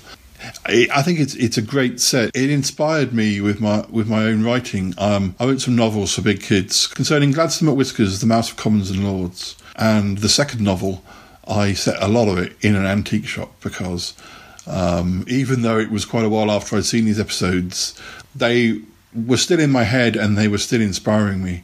I think it's it's a great set. It inspired me with my with my own writing. Um, I wrote some novels for big kids concerning Gladstone at Whiskers, The Mouse of Commons and Lords, and the second novel. I set a lot of it in an antique shop because Um, even though it was quite a while after I'd seen these episodes, they were still in my head and they were still inspiring me.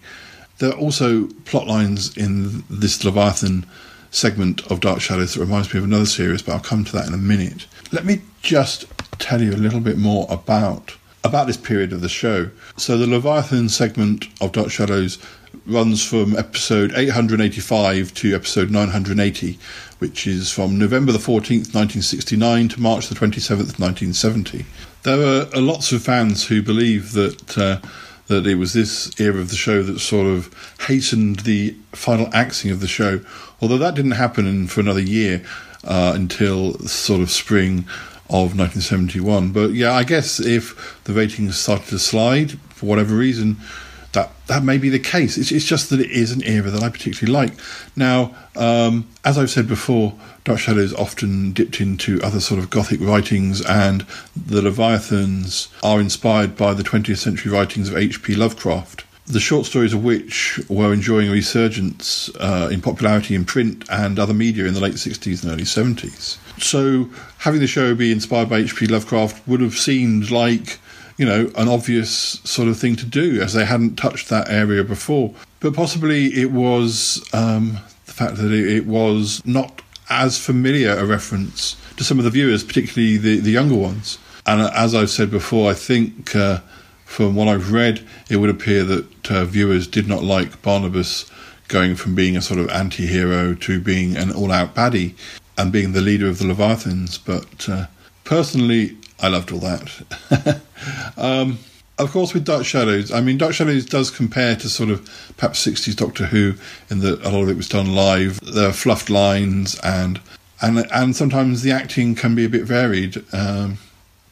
There are also plot lines in this Leviathan segment of Dark Shadows that reminds me of another series, but I'll come to that in a minute. Let me just tell you a little bit more about about this period of the show. So the Leviathan segment of Dark Shadows runs from episode 885 to episode 980, which is from November the 14th, 1969 to March the 27th, 1970. There are lots of fans who believe that uh, that it was this era of the show that sort of hastened the final axing of the show, although that didn't happen for another year uh, until sort of spring of 1971. But yeah, I guess if the ratings started to slide for whatever reason, that that may be the case. It's, it's just that it is an era that I particularly like. Now, um, as I've said before, Dark Shadows often dipped into other sort of Gothic writings, and the Leviathans are inspired by the 20th century writings of H.P. Lovecraft. The short stories of which were enjoying a resurgence uh, in popularity in print and other media in the late 60s and early 70s. So, having the show be inspired by H.P. Lovecraft would have seemed like you know, an obvious sort of thing to do as they hadn't touched that area before. But possibly it was um, the fact that it, was not as familiar a reference to some of the viewers, particularly the, the younger ones. And as I've said before, I think uh, from what I've read, it would appear that uh, viewers did not like Barnabas going from being a sort of anti hero to being an all out baddie and being the leader of the Leviathans. But uh, personally, I loved all that. um, of course, with Dark Shadows, I mean, Dark Shadows does compare to sort of perhaps 60s Doctor Who in that a lot of it was done live. There are fluffed lines and and and sometimes the acting can be a bit varied. Um,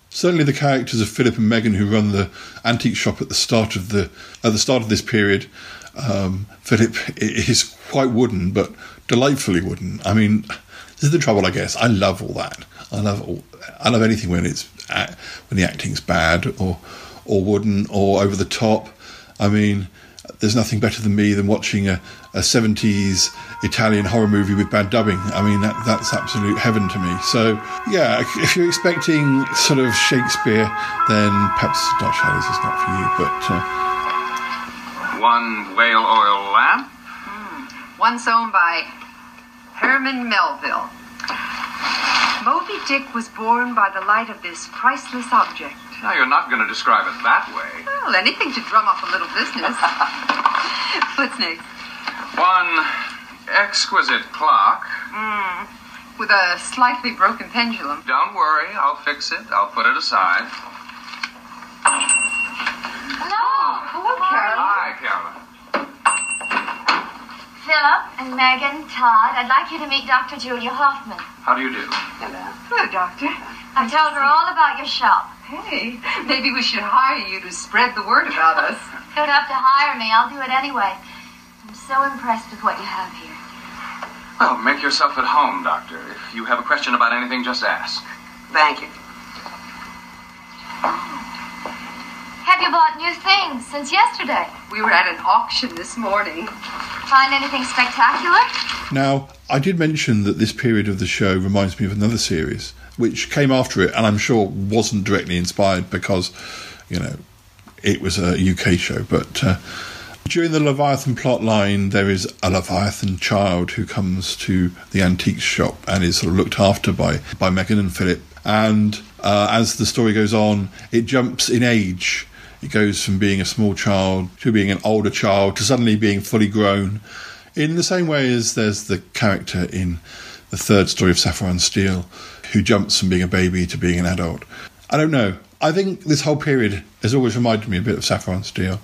certainly, the characters of Philip and Megan, who run the antique shop at the start of the at the start of this period, um, Philip is quite wooden, but delightfully wooden. I mean, this is the trouble, I guess. I love all that. I love all, I love anything when it's when the acting's bad or or wooden or over the top. I mean, there's nothing better than me than watching a, a 70s Italian horror movie with bad dubbing. I mean, that, that's absolute heaven to me. So, yeah, if you're expecting sort of Shakespeare, then perhaps Dark Shadows is not for you. But uh, one whale oil lamp. Mm. One sewn by Herman Melville. Moby Dick was born by the light of this priceless object. Now, you're not going to describe it that way. Well, anything to drum up a little business. What's next? One exquisite clock. Mm, with a slightly broken pendulum. Don't worry, I'll fix it. I'll put it aside. Hello. Hello, Carol. Hi, Carolyn. Philip and Megan, Todd, I'd like you to meet Dr. Julia Hoffman. How do you do? Hello. Hello, Doctor. I told her all about your shop. Hey, maybe we should hire you to spread the word about us. You don't have to hire me. I'll do it anyway. I'm so impressed with what you have here. Well, make yourself at home, Doctor. If you have a question about anything, just ask. Thank you. Have you bought new things since yesterday? We were at an auction this morning. Find anything spectacular? Now, I did mention that this period of the show reminds me of another series, which came after it, and I'm sure wasn't directly inspired because, you know, it was a UK show. But uh, during the Leviathan plot line, there is a Leviathan child who comes to the antique shop and is sort of looked after by, by Megan and Philip. And uh, as the story goes on, it jumps in age. It goes from being a small child to being an older child to suddenly being fully grown. In the same way as there's the character in the third story of Sapphire and Steel who jumps from being a baby to being an adult. I don't know. I think this whole period has always reminded me a bit of Sapphire and Steel.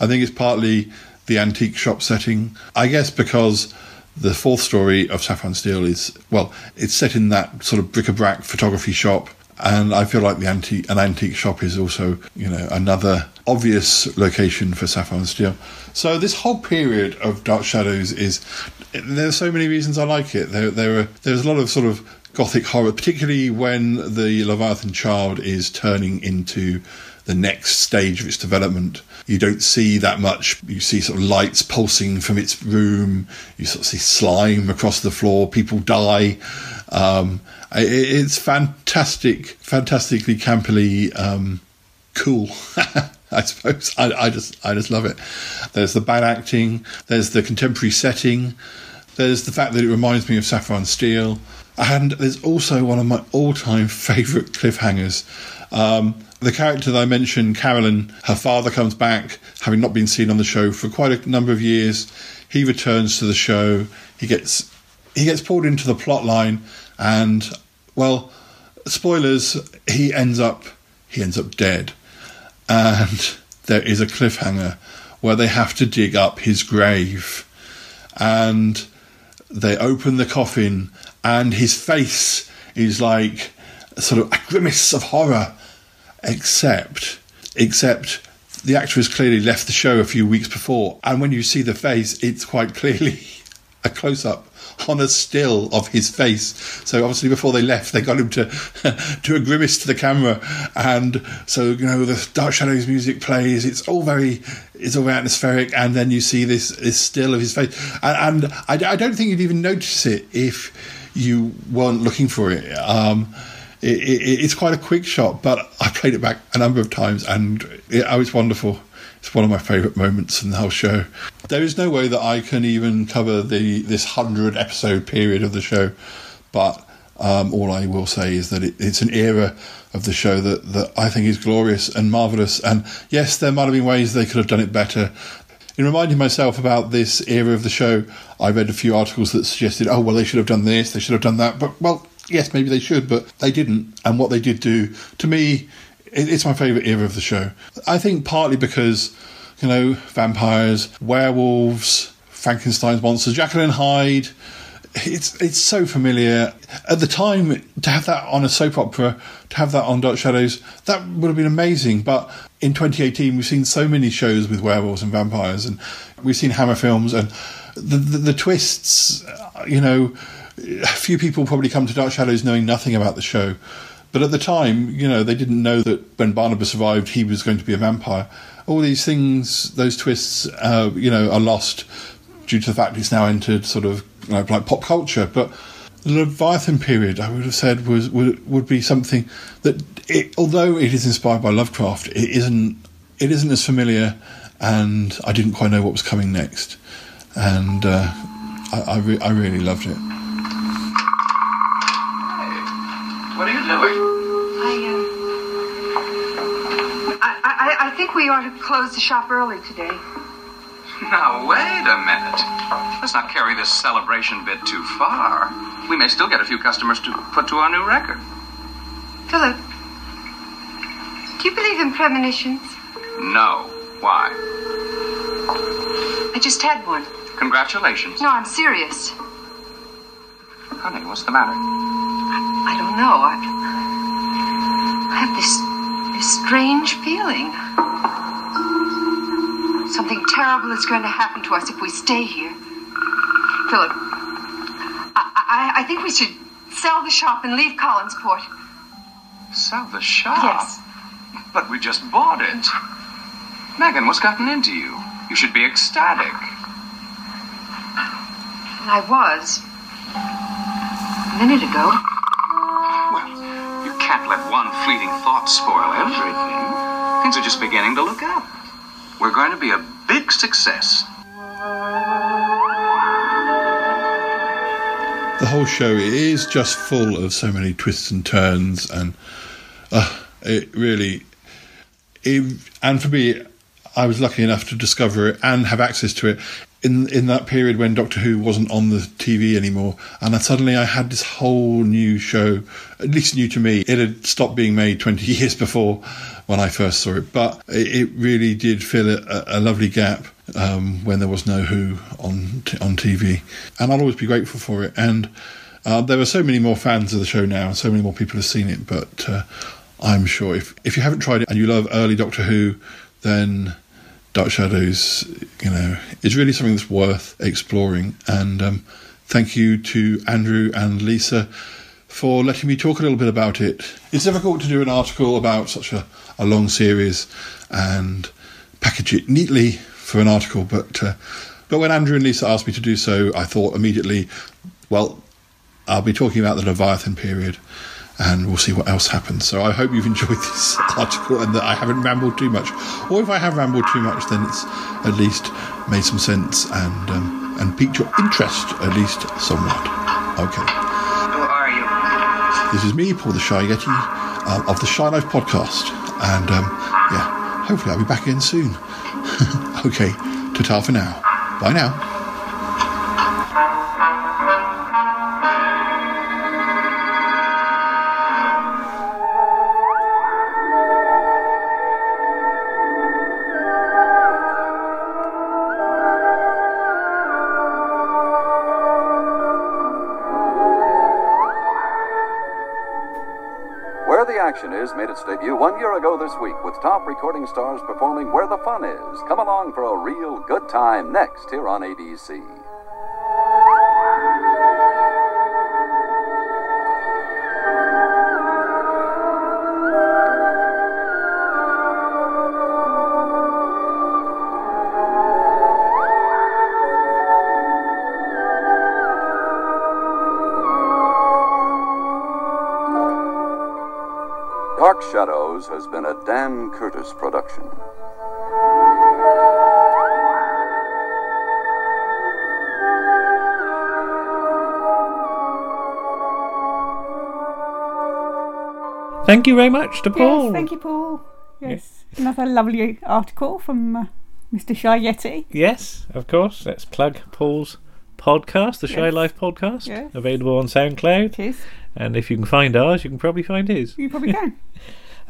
I think it's partly the antique shop setting. I guess because the fourth story of Sapphire and Steel is, well, it's set in that sort of bric-a-brac photography shop and I feel like the antique an antique shop is also you know another obvious location for Sapphire and Steel. So this whole period of Dark Shadows is there are so many reasons I like it. There there are there's a lot of sort of gothic horror, particularly when the Leviathan child is turning into the next stage of its development. You don't see that much. You see sort of lights pulsing from its room. You sort of see slime across the floor. People die. Um, it, it's fantastic, fantastically campily um, cool. I suppose I, I just I just love it. There's the bad acting. There's the contemporary setting. There's the fact that it reminds me of Sapphire and Steel, and there's also one of my all-time favourite cliffhangers. Um, the character that I mentioned, Carolyn, her father comes back, having not been seen on the show for quite a number of years. He returns to the show. He gets he gets pulled into the plot line, and well, spoilers. He ends up he ends up dead, and there is a cliffhanger where they have to dig up his grave, and they open the coffin, and his face is like sort of a grimace of horror except except the actor has clearly left the show a few weeks before, and when you see the face, it's quite clearly a close up on a still of his face. So obviously, before they left, they got him to do a grimace to the camera, and so you know the Dark Shadows music plays. It's all very, it's all very atmospheric, and then you see this this still of his face, and, and I, I, don't think you'd even notice it if you weren't looking for it. Um, it, it, it's quite a quick shot, but I played it back a number of times and it, oh, it's wonderful. It's one of my favourite moments in the whole show. There is no way that I can even cover the this hundred episode period of the show, but um, all I will say is that it, it's an era of the show that, that I think is glorious and marvellous. And yes, there might have been ways they could have done it better. In reminding myself about this era of the show, I read a few articles that suggested, oh, well, they should have done this, they should have done that. But, well, yes, maybe they should, but they didn't. And what they did do, to me, it's my favourite era of the show. I think partly because, you know, vampires, werewolves, Frankenstein's monsters, and Hyde. It's it's so familiar. At the time, to have that on a soap opera, to have that on Dark Shadows, that would have been amazing. But in 2018, we've seen so many shows with werewolves and vampires, and we've seen Hammer films, and the, the, the twists, you know, a few people probably come to Dark Shadows knowing nothing about the show. But at the time, you know, they didn't know that when Barnabas survived, he was going to be a vampire. All these things, those twists, uh, you know, are lost due to the fact it's now entered sort of you know, like pop culture. But the Leviathan period, I would have said, was would would be something that, it, although it is inspired by Lovecraft, it isn't it isn't as familiar, and I didn't quite know what was coming next, and uh, I I, re- I really loved it. What are you doing? I, uh, I, I, I think we ought to close the shop early today. Now, wait a minute. Let's not carry this celebration bit too far. We may still get a few customers to put to our new record. Philip, do you believe in premonitions? No. Why? I just had one. Congratulations. No, I'm serious. Honey, what's the matter? I don't know. I, I have this this strange feeling. Something terrible is going to happen to us if we stay here. Philip, I, I, I think we should sell the shop and leave Collinsport. Sell the shop? Yes. But we just bought it. Megan, what's gotten into you? You should be ecstatic. And I was. A minute ago. Well, you can't let one fleeting thought spoil everything. Things are just beginning to look up. We're going to be a big success. the whole show is just full of so many twists and turns, and uh, it really. It, and for me, I was lucky enough to discover it and have access to it in in that period when Doctor Who wasn't on the TV anymore, and then suddenly I had this whole new show, at least new to me. It had stopped being made twenty years before when I first saw it, but it, really did fill a, a lovely gap um, when there was no Who on t- on TV, and I'll always be grateful for it. And uh, there are so many more fans of the show now, and so many more people have seen it. But uh, I'm sure if if you haven't tried it and you love early Doctor Who, then Dark Shadows, you know, is really something that's worth exploring. And um, thank you to Andrew and Lisa for letting me talk a little bit about it. It's difficult to do an article about such a, a long series and package it neatly for an article, but uh, but when Andrew and Lisa asked me to do so, I thought immediately, well, I'll be talking about the Leviathan period, and we'll see what else happens. So I hope you've enjoyed this article and that I haven't rambled too much. Or if I have rambled too much, then it's at least made some sense and um, and piqued your interest at least somewhat. Okay. Who are you? This is me, Paul the Shy Yeti, um, of the Shy Life podcast, and um, yeah, hopefully I'll be back again soon. okay, ta-ta for now. Bye now. Action Is made its debut one year ago this week with top recording stars performing Where the Fun Is. Come along for a real good time next here on ABC. Dark Shadows has been a Dan Curtis production. Thank you very much to Paul. Yes, thank you, Paul. Yes, another lovely article from uh, Mr. Shy Yeti. Yes, of course. Let's plug Paul's podcast, the Shy Yes. Life podcast, Yes. available on SoundCloud. It is. And if you can find ours, you can probably find his. You probably can.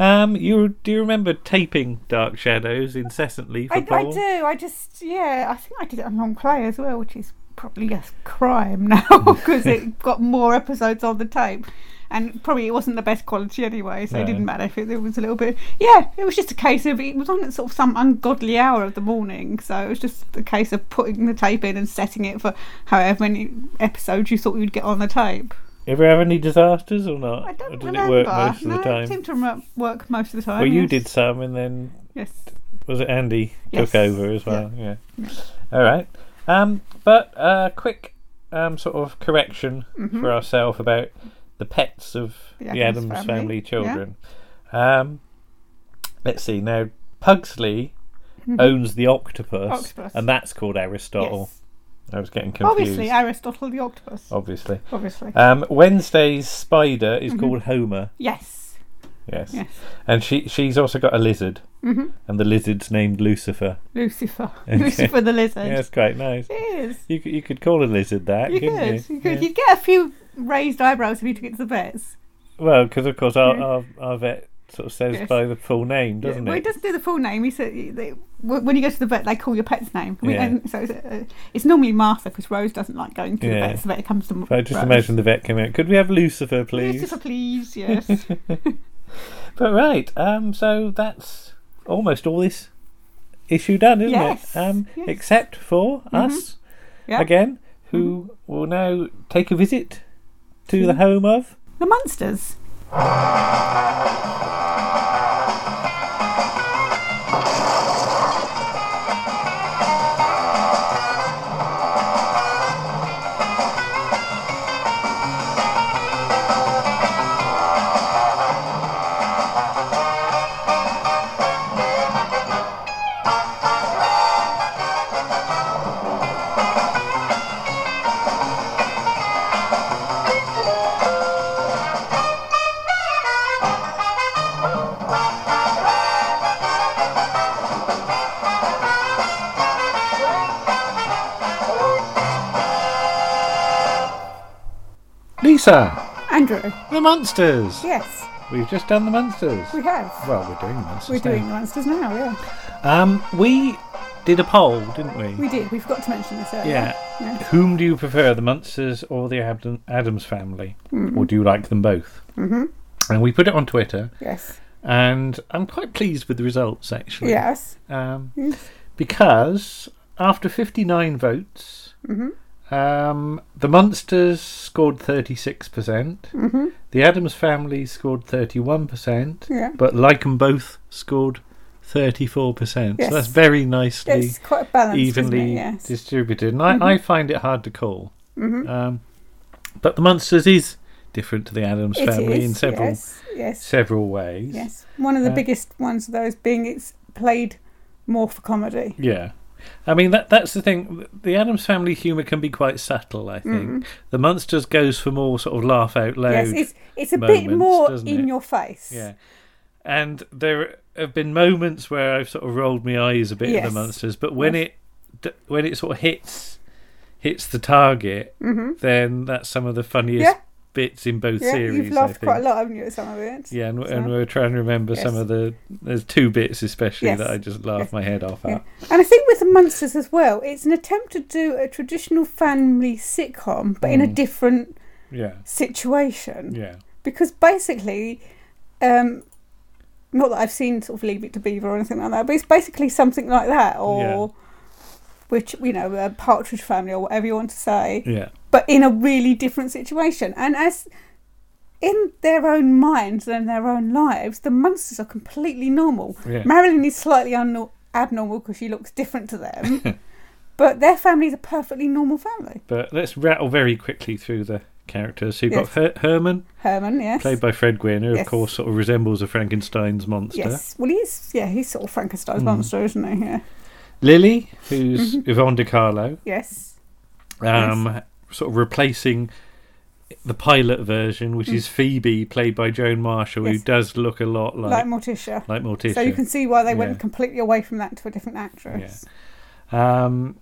Um, you do you remember taping Dark Shadows incessantly for I, I do. I just, yeah, I think I did it on long play as well, which is probably a crime now because it got more episodes on the tape. And probably it wasn't the best quality anyway, so No. it didn't matter if it, it was a little bit. Yeah, it was just a case of it was on at sort of some ungodly hour of the morning, so it was just a case of putting the tape in and setting it for however many episodes you thought you'd get on the tape. Ever have any disasters or not? I don't or did remember. it work most of no, the time? it seemed to rem- work most of the time. well, you yes. did some, and then Yes. was it Andy Yes. took over as well? Yeah. All right. Um, but uh, quick um, sort of correction Mhm. for ourselves about the pets of The the, Addams, family, family, yeah. children. Um, let's see now. Pugsley Mhm. owns the octopus, Octopus. and that's called Aristotle. I was getting confused. Obviously, Aristotle the octopus. Obviously. Obviously. Um, Wednesday's spider is Mhm. called Homer. Yes. Yes. Yes. And she she's also got a lizard. Mhm. And the lizard's named Lucifer. Lucifer. Okay. Lucifer the lizard. Yeah, it's quite nice. It is. You could, you could call a lizard that, You couldn't could. you? You could. Yeah. You'd get a few raised eyebrows if you took it to the vets. Well, because of course our, Yeah. our our vet sort of says Yes. by the full name, doesn't well, it? Well, it doesn't do the full name. He said they, when you go to the vet, they call your pet's name. We- Yeah. and so it's, uh, it's normally Martha because Rose doesn't like going to the Yeah. vet. So the vet comes to If I just Rose. imagine the vet came out. Could we have Lucifer, please? Lucifer, please. Yes. But right, um, so that's almost all this issue done, isn't Yes, it? Um, yes. except for Mhm. us Yeah. again, who will now take a visit to the home of the Munsters. Lisa. Andrew. The Munsters. Yes, We've just done the Munsters. we have. Well, we're doing the Munsters. We're doing the Munsters now. Yeah, Um, we did a poll, didn't we? we did. We forgot to mention this earlier. Yeah. Yeah. Whom do you prefer, the Munsters or the Adam- Addams family, Mhm. or do you like them both? Mhm. And we put it on Twitter. Yes. And I'm quite pleased with the results, actually. Yes. Um, Yes. because after 59 votes. Um, the Munsters scored 36%. Mhm. The Addams family scored 31%. Yeah. But them both scored 34%. Yes. So that's very nicely It's quite balanced, evenly Yes. distributed. And I, Mhm. I find it hard to call. Mhm. Um, but the Munsters is different to the Addams It Family is, in several yes, yes. several ways. Yes, one of the Uh, biggest ones of those being it's played more for comedy. Yeah. I mean that that's the thing. The Addams Family humour can be quite subtle. I think Mm. the Munsters goes for more sort of laugh out loud. yes, it's it's a bit more in it? your face. Yeah, and there have been moments where I've sort of rolled my eyes a bit at the Munsters, but when Yes. it when it sort of hits hits the target, Mhm. then that's some of the funniest Yeah. Bits in both Yeah, series. you've I laughed quite a lot, haven't you, at some of it? Yeah, and, So- and we're trying to remember some of the. There's two bits especially Yes. that I just laughed Yes. my head off Yeah. at. And I think with the Munsters as well, it's an attempt to do a traditional family sitcom, but in a Mm. different Yeah. situation. Yeah. Because basically, um, not that I've seen sort of Leave It to Beaver or anything like that, but it's basically something like that, or which you know, a Partridge Family or whatever you want to say. Yeah. But in a really different situation, and as in their own minds and their own lives, the monsters are completely normal. Yeah. Marilyn is slightly un- abnormal because she looks different to them, but their family is a perfectly normal family. But let's rattle very quickly through the characters. So you've Yes. got Her- Herman, Herman, yes. played by Fred Gwynne, who Yes. of course sort of resembles a Frankenstein's monster. Yes. Well, he's yeah, he's sort of Frankenstein's Mm. monster, isn't he? Yeah. Lily, who's Mhm. Yvonne De Carlo, Yes. um, sort of replacing the pilot version, which Mm. is Phoebe, played by Joan Marshall, who does look a lot like Like, Morticia. like Morticia. So you can see why they Yeah. went completely away from that to a different actress. Um,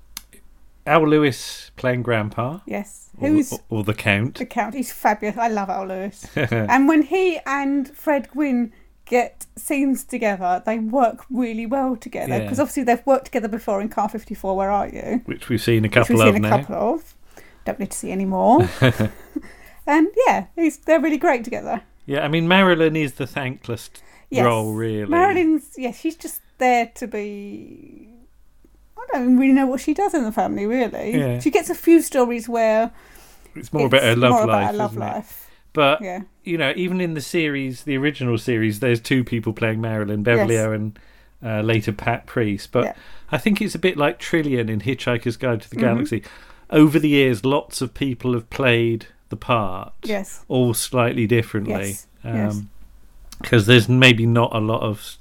Al Lewis playing Grandpa. Yes. Or, Who's or, or the Count. the Count? He's fabulous. I love Al Lewis. and when he and Fred Gwynne get scenes together, they work really well together Yeah. because obviously they've worked together before in Car 54. Where are you? which we've seen a Which couple we've of seen a now. couple of. Don't need to see any more. and yeah, he's, they're really great together. yeah, I mean Marilyn is the thankless Yes. role, really. Marilyn's yeah, she's just there to be. I don't really know what she does in the family. Really, Yeah. she gets a few stories where It's more about her love more life, about her love life. But Yeah. you know, even in the series, the original series, there's two people playing Marilyn, Beverly Yes. Owen, uh, later Pat Priest. But Yeah. I think it's a bit like Trillian in Hitchhiker's Guide to the Mhm. Galaxy. Over the years, lots of people have played the part, Yes. all slightly differently. Yes, um, yes. Because there's maybe not a lot of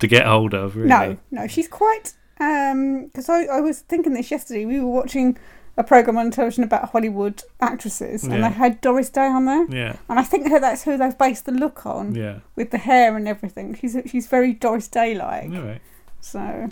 to get hold of, really. No, no, she's quite. Um, because I, I was thinking this yesterday. We were watching a program on television about Hollywood actresses, and Yeah. they had Doris Day on there. Yeah. And I think her, that's who they've based the look on. Yeah. With the hair and everything, she's she's very Doris Day like. Right. So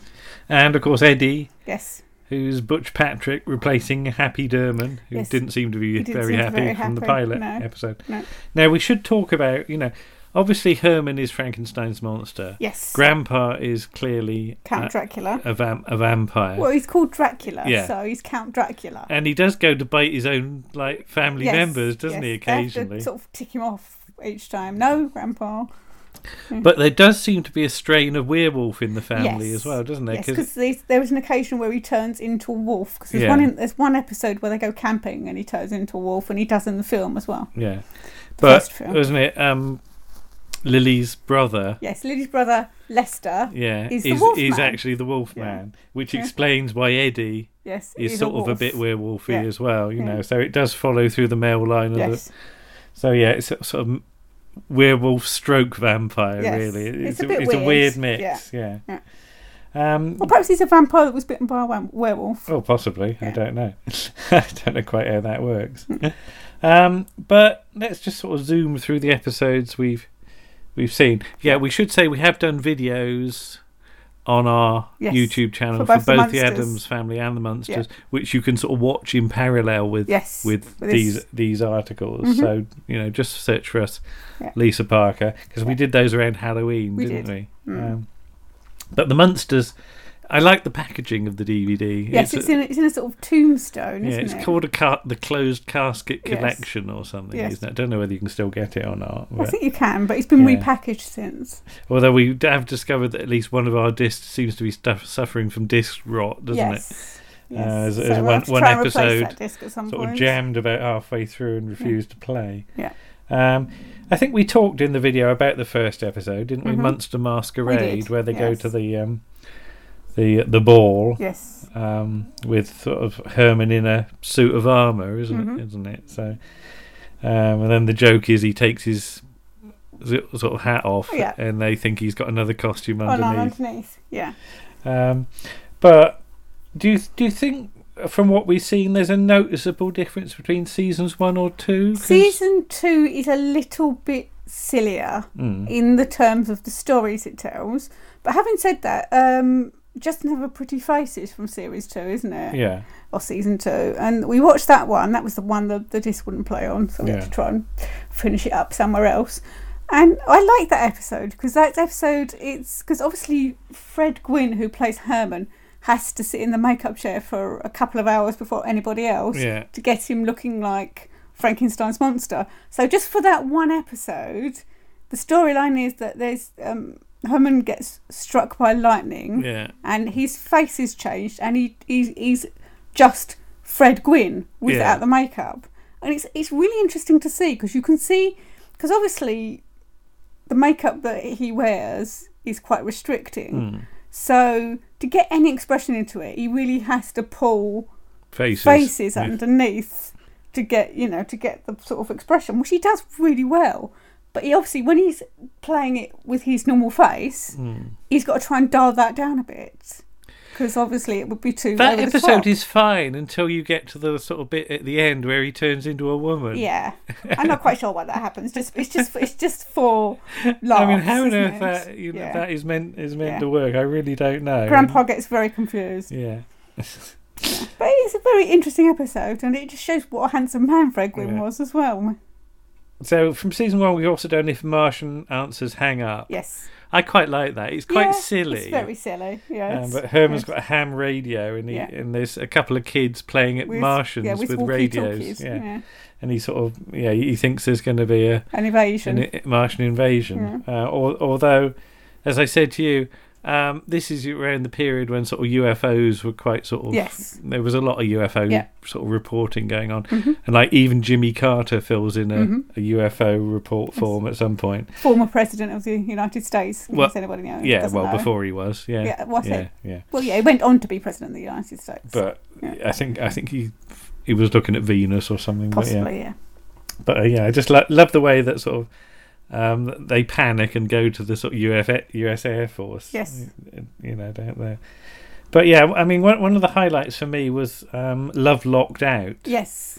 And of course, Eddie. Yes. Who's Butch Patrick replacing Happy Derman, who Yes. didn't seem to be He didn't very happy from the pilot no. episode. No. Now, we should talk about, you know, obviously Herman is Frankenstein's monster. Yes. Grandpa is clearly Count a- Dracula. A, vam- a vampire. Well, he's called Dracula, Yeah. so he's Count Dracula. and he does go to bite his own like family Yes, members, doesn't he? yes. To Occasionally, sort of tick him off each time. No, Grandpa. But there does seem to be a strain of werewolf in the family Yes. as well, doesn't there? Yes, because there was an occasion where he turns into a wolf. Because there's Yeah. one in, there's one episode where they go camping and he turns into a wolf, and he does in the film as well. yeah, The but wasn't it um, Lily's brother? Yes, Lily's brother Lester. Yeah, is is, is actually the wolf Yeah. man, which Yeah. explains why Eddie Yes, is he's a sort of a bit werewolfy Yeah. as well. You know, so it does follow through the male line of Yes. the. So yeah, it's sort of werewolf stroke vampire. Yes. Really, It's it's, a a, bit it's a weird. weird mix. Yeah. Yeah. Um, Well, perhaps he's a vampire that was bitten by a werewolf. Oh, possibly. I don't know. I don't know quite how that works. um, but let's just sort of zoom through the episodes we've we've seen. Yeah, we should say we have done videos on our Yes, YouTube channel for for both both, the the, Addams family and the Munsters, Yeah. which you can sort of watch in parallel with Yes, with with these this- these articles. Mhm. So you know, just search for us, Yeah. Lisa Parker, because we did those around Halloween, We didn't did. we? Mm. Um, but the Munsters. I like the packaging of the DVD. Yes, it's, a- in it's in a sort of tombstone, yeah, it's it? called a car- the closed casket Yes. collection or something, Yes. isn't it? I don't know whether you can still get it or not. I think you can, but it's been Yeah. repackaged since. Although we have discovered that at least one of our discs seems to be stuff suffering from disc rot, doesn't Yes. it? Yes. Uh, as, So as we'll one, one try and replace episode that disc at some sort point. of jammed about halfway through and refused to play. Yeah. Um, I think we talked in the video about the first episode, didn't we? Mhm. Munster Masquerade, did, where they go to the um, the the ball. Yes. Um, with sort of Herman in a suit of armor, isn't Mhm. it? Isn't it? So, um, and then the joke is he takes his sort of hat off, Yeah. and they think he's got another costume underneath. Oh, no, underneath. underneath. Yeah. Um, but do you do you think from what we've seen there's a noticeable difference between seasons one or two? 'Cause- Season two is a little bit sillier Mm. in the terms of the stories it tells. But having said that, um, Just Another Pretty Faces from series two, isn't it? Yeah. Or season two. And we watched that one. That was the one that the disc wouldn't play on. So we had to try and finish it up somewhere else. And I like that episode because that episode, it's because obviously Fred Gwynne, who plays Herman, has to sit in the makeup chair for a couple of hours before anybody else Yeah. to get him looking like Frankenstein's monster. So just for that one episode, the storyline is that there's um, Herman gets struck by lightning, Yeah. and his face is changed, and he he's, he's just Fred Gwynne without Yeah. the makeup, and it's it's really interesting to see because you can see because obviously the makeup that he wears is quite restricting. Mm. So to get any expression into it, he really has to pull Faces. faces underneath to get you know to get the sort of expression, which he does really well. But he obviously, when he's playing it with his normal face, Mm. he's got to try and dial that down a bit because obviously it would be too. That episode is fine until you get to the sort of bit at the end where he turns into a woman. Yeah, I'm not quite sure why that happens. Just it's just it's just for laughs. I mean, how on earth that you know, Yeah. that is meant is meant Yeah. to work? I really don't know. Grandpa gets very confused. Yeah. But it's a very interesting episode, and it just shows what a handsome man Fred Yeah. was as well. So from season one, we've also done if Martian answers hang up. Yes. I quite like that. It's quite Yeah, silly. It's very silly. Yeah. Um, but Herman's yes. got a ham radio, and he, Yeah. and there's a couple of kids playing at With- Martians yeah, with with, radios. Yeah. and he sort of yeah he thinks there's going to be a An invasion. an Martian invasion. Uh, al- although, as I said to you, um, this is around the period when sort of UFOs were quite sort of Yes. There was a lot of UFO Yeah. sort of reporting going on, Mhm. and like even Jimmy Carter fills in a, Mhm. a UFO report form at some point. Former president of the United States. Well, anybody knows. yeah, well know. before he was, yeah, Yeah, was yeah, it? yeah. Well, yeah, he went on to be president of the United States. But Yeah. I think I think he he was looking at Venus or something. Possibly, but yeah. yeah. But uh, yeah, I just lo- love the way that sort of um, they panic and go to the sort of UF, US Air Force. Yes. you know, don't they? But yeah, I mean, one one of the highlights for me was um, Love Locked Out. Yes.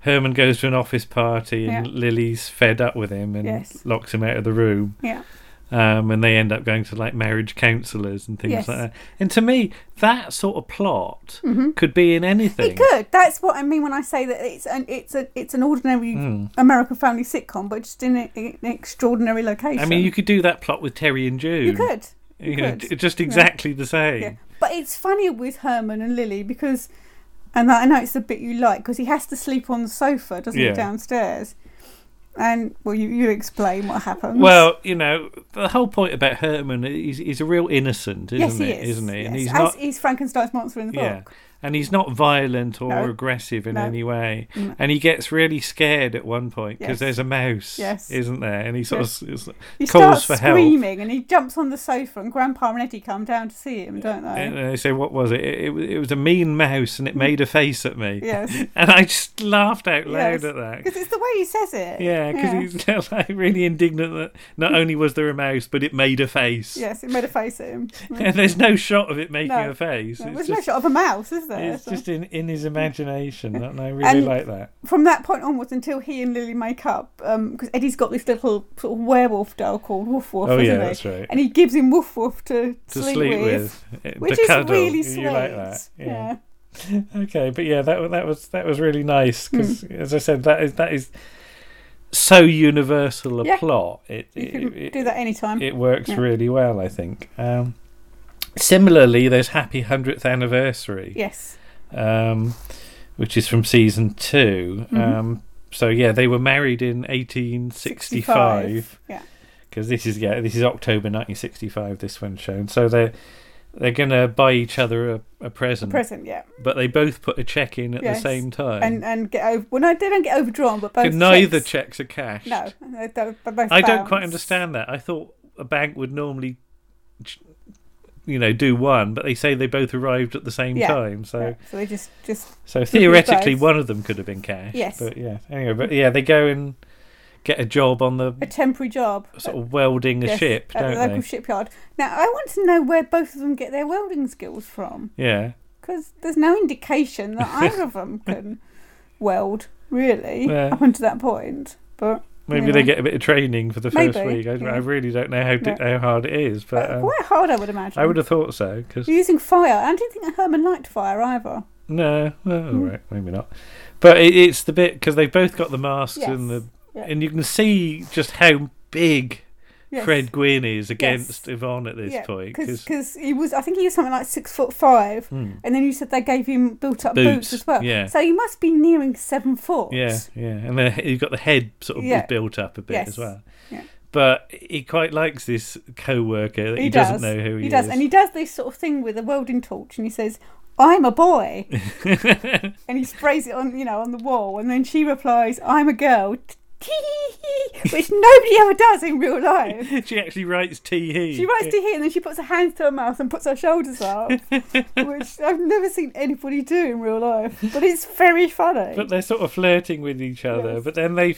Herman goes to an office party and Yeah. Lily's fed up with him and Yes. locks him out of the room. Yeah. Um, and they end up going to like marriage counsellors and things Yes. like that. And to me, that sort of plot Mhm. could be in anything. It could. That's what I mean when I say that it's an it's a it's an ordinary Mm. American family sitcom, but just in a, an extraordinary location. I mean, you could do that plot with Terry and June. You could. You You could. j- just Yeah. exactly the same. Yeah. But it's funnier with Herman and Lily because, and I know it's the bit you like because he has to sleep on the sofa, doesn't Yeah. he, downstairs? And well, you you explain what happens. Well, you know, the whole point about Herman, he's, he's a real innocent, isn't yes, he it? is. Isn't he? And he's As not. he's Frankenstein's monster in the book. Yeah. And he's not violent or No. aggressive in No. any way. No. And he gets really scared at one point because Yes. there's a mouse, Yes. isn't there? And he sort Yes. of He calls starts for help. screaming and he jumps on the sofa and Grandpa and Eddie come down to see him, don't they? And uh, they say, "What was it? It, it, was- it was a mean mouse, and it mm. made a face at me." Yes. and I just laughed out loud at that. Because it's the way he says it. Yeah, because he's like really indignant that not only was there a mouse, but it made a face. Yes, it made a face at him. And there's no shot of it making a face. There's no shot of a mouse, there? It's just in, in his imagination, and I really And like that. From that point onwards, until he and Lily make up, because Eddie's got this little sort of werewolf doll called Woof Woof, Oh, isn't yeah, he? that's right. And he gives him Woof Woof to, To sleep, sleep with, with, uh, which is really You sweet. like that, yeah. yeah. Okay, but yeah, that that was that was really nice because, Hmm. as I said, that is that is so universal a Yeah. plot. It, You it, can it- do that anytime. It works Yeah. really well, I think. Um, similarly, there's Happy Hundredth Anniversary. Yes. um, which is from season 2 Mhm. Um, so yeah, they were married in 1865. Yeah. Because this is yeah, this is October 1965. This one's shown. So they're they're gonna buy each other a, a present. present, yeah. But they both put a check in at Yes. the same time. And and get over. Well, no, they don't get overdrawn, but both. Neither checks- checks are cashed. No, both I don't quite understand that. I thought a bank would normally you know do one, but they say they both arrived at the same Yeah, time. So so they just just so theoretically, one of them could have been Cash. Yes. But yeah. Anyway, but yeah, they go and get a job on the a temporary job sort of welding a Yes, ship, at don't the local they? shipyard. Now I want to know where both of them get their welding skills from Yeah. because there's no indication that either of them can weld really Yeah. up until that point. But Maybe anyway. they get a bit of training for the first Maybe, week. I, yeah. I really don't know how di- Yeah. how hard it is, but um, quite hard, I would imagine. I would have thought so because You're using fire. I don't think a Herman liked fire either. no, well, Hmm. all right, maybe not. But it, it's the bit because they've both got the masks Yes, and the yeah. and you can see just how big Yes. Fred Gwynne is against Yvonne at this yeah, point. 'cause- because he was. I think he was something like six foot five, Hmm. and then you said they gave him built up boots, Boots, as well. yeah. So he must be nearing seven foot. Yeah, yeah, and then you've got the head sort of Yeah. built up a bit Yes, as well. yeah. But he quite likes this co-worker that he, does. doesn't know who he, does, is. and he does this sort of thing with a welding torch, and he says, "I'm a boy," and he sprays it on, you know, on the wall, and then she replies, "I'm a girl," which nobody ever does in real life. she actually writes tee hee. She writes to here, and then she puts her hands to her mouth and puts her shoulders up, which I've never seen anybody do in real life. But it's very funny. But they're sort of flirting with each other. Yes. But then they,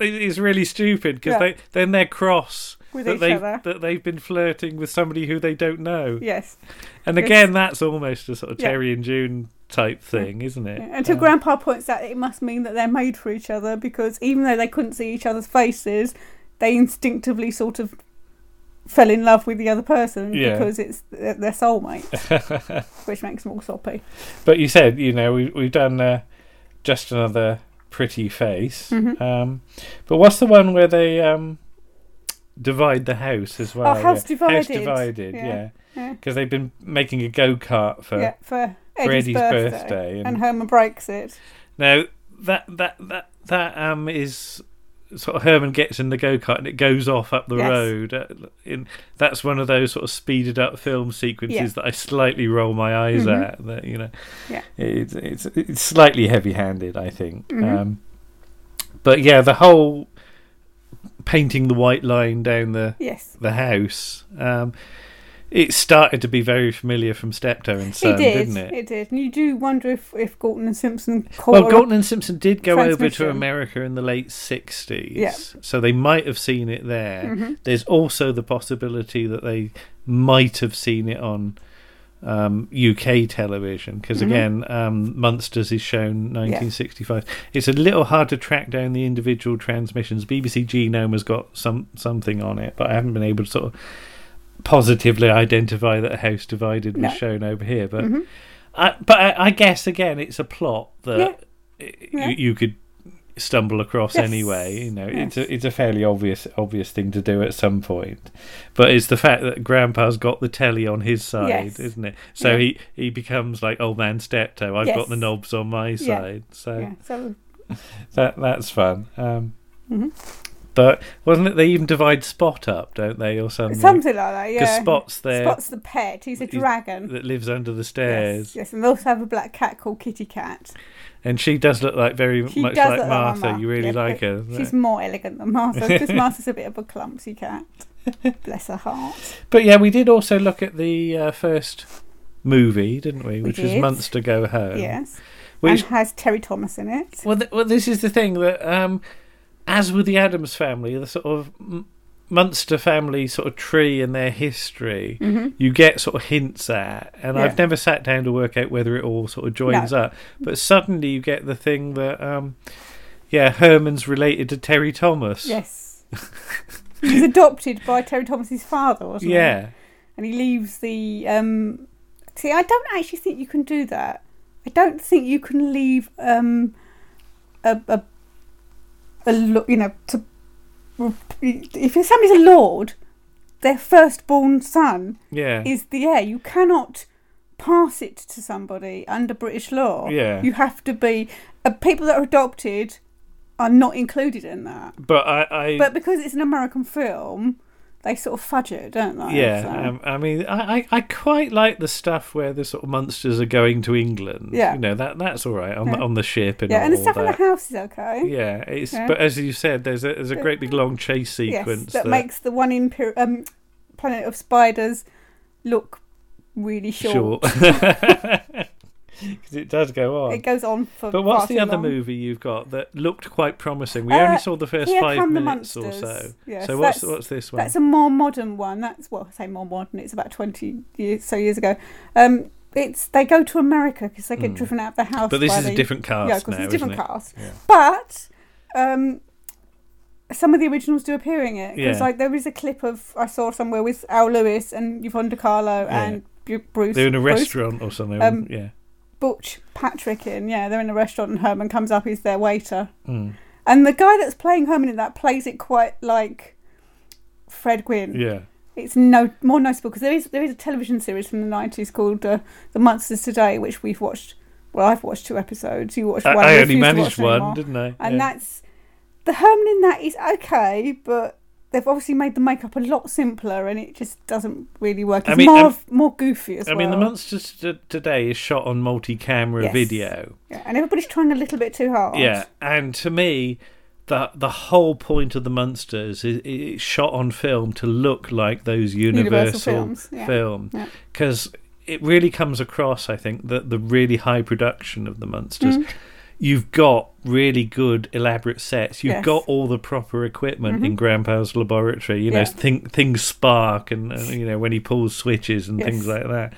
it's really stupid because Yeah. they then they're cross With that each they other. that they've been flirting with somebody who they don't know. Yes. And It's- again, that's almost a sort of Yeah. Terry and June type thing, isn't it? Until Um, Grandpa points out it must mean that they're made for each other because even though they couldn't see each other's faces, they instinctively sort of fell in love with the other person Yeah. because it's their soulmate, which makes them all soppy. But you said, you know, we, we've done uh, just another pretty face. Mhm. Um, but what's the one where they um, divide the house as well? Oh, House yeah. Divided. House divided, Yeah. Because they've been making a go kart for for Eddie's, Eddie's birthday, birthday, and, and- Herman breaks it. Now that that that that um is sort of Herman gets in the go kart and it goes off up the Yes. road. Uh, in that's one of those sort of speeded up film sequences Yeah. that I slightly roll my eyes Mhm. at. That you know, Yeah. it's it's it's slightly heavy handed, I think. Mhm. Um, but yeah, the whole painting the white line down the Yes. the house. Um, it started to be very familiar from Steptoe and Son, it did, didn't it? It did, and you do wonder if, if Galton and Simpson. Well, Galton and Simpson did go over to. America in the late 60s. Yeah. So they might have seen it there. Mhm. There's also the possibility that they might have seen it on um, UK television because, Mhm. again, um, Munsters is shown 1965. It's a little hard to track down the individual transmissions. BBC Genome has got some something on it, but I haven't been able to sort of positively identify that a house divided was No. shown over here. But Mhm. I, but I, I guess again, it's a plot that Yeah. Yeah. you, you could stumble across Yes. anyway. You know, it's a it's a fairly obvious obvious thing to do at some point. But it's the fact that Grandpa's got the telly on his side, Yes. isn't it? So Yeah. he he becomes like old man Steptoe. I've Yes. got the knobs on my Yeah. side. So Yeah, so that that's fun. Um, Mhm. But wasn't it? They even divide Spot up, don't they, or something? something like that. Yeah, Because Spot's there. Spot's the pet. He's a He's- dragon. that lives under the stairs, yes, and they also have a black cat called Kitty Cat. and she does look like very She much like Martha. Martha. You really Yeah, like her. She's more elegant than Martha because Martha's a bit of a clumsy cat. Bless her heart. But yeah, we did also look at the uh, first movie, didn't we? Which was did. Munster Go Home. Yes. Which and has Terry Thomas in it. well, th- well, this is the thing that, um, as with the Addams family, the sort of Munster family sort of tree and their history, Mhm. you get sort of hints at, and Yeah. I've never sat down to work out whether it all sort of joins No. up. But suddenly you get the thing that, um, yeah, Herman's related to Terry Thomas. Yes. He's adopted by Terry Thomas's father, wasn't he? Yeah. And he leaves the. Um, see, I don't actually think you can do that. I don't think you can leave um, a, a, a lo- you know, to if somebody's a lord, their firstborn son Yeah. is the heir. You cannot pass it to somebody under British law. Yeah. You have to be. Uh, people that are adopted are not included in that. But I, I But because it's an American film, they sort of fudge it, don't they? Yeah, So- um, I mean, I, I, I quite like the stuff where the sort of Munsters are going to England. Yeah. you know that that's all right on the Yeah. on the ship and yeah, and the stuff in the house is okay. Yeah, it's Yeah. but as you said, there's a there's a great big long chase Yes, sequence that, makes the one in um, Planet of Spiders look really short. Because it does go on. It goes on for. But what's the other long. movie you've got that looked quite promising? We Uh, only saw the first five minutes or so. Yes, so what's what's this one? That's a more modern one. That's well, I say more modern. It's about twenty years so years ago. Um, it's they go to America because they get Mm. driven out of the house. But this is a different cast Yeah, because it's a different cast. Yeah. But um, some of the originals do appear in it because Yeah. like there is a clip of I saw somewhere with Al Lewis and Yvonne De Carlo and Bu- Bruce. They're in a Bruce, restaurant or something. Um, yeah. Butch Patrick in. Yeah, they're in a restaurant and Herman comes up. He's their waiter. Mm. And the guy that's playing Herman in that plays it quite like Fred Gwynne. Yeah. It's no more noticeable because there is there is a television series from the nineties called uh, The Munsters Today, which we've watched. Well, I've watched two episodes. You watched I- one. I only managed one, anymore. didn't I? And Yeah. that's the Herman in that is okay, but they've obviously made the makeup a lot simpler, and it just doesn't really work. I It's mean, more um, of, more goofy as I well. I mean, the Munsters t- today is shot on multi-camera Yes. video. Yeah, and everybody's trying a little bit too hard. Yeah, and to me, the the whole point of the Munsters is it's shot on film to look like those Universal, Universal films, yeah. film Yeah. because it really comes across. I think that the really high production of the Munsters. Mm. You've got really good elaborate sets. You've Yes. got all the proper equipment in Mhm. Grandpa's laboratory. You know, Yeah. thing, things spark, and, and you know when he pulls switches and things like that.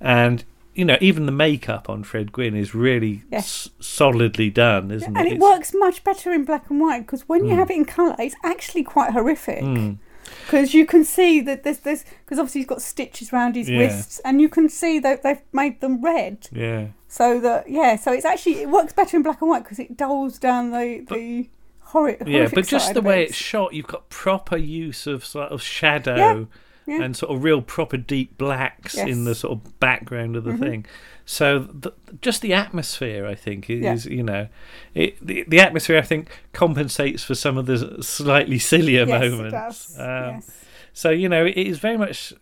And you know, even the makeup on Fred Gwynne is really Yes. s- solidly done, isn't and it? And it It's- works much better in black and white because when you Mm. have it in colour, it's actually quite horrific. Mm. Because you can see that there's this because obviously he's got stitches around his Yeah. wrists, and you can see that they've made them red. Yeah. So that yeah, so it's actually it works better in black and white because it dulls down the the horrid. Yeah, but just the way it's shot, you've got proper use of sort of shadow Yeah, yeah. and sort of real proper deep blacks in the sort of background of the Mhm. thing. So the, just the atmosphere, I think, is, Yeah. you know, it, the the atmosphere I think compensates for some of the slightly sillier Yes, moments. Um, yes. So you know, it is very much.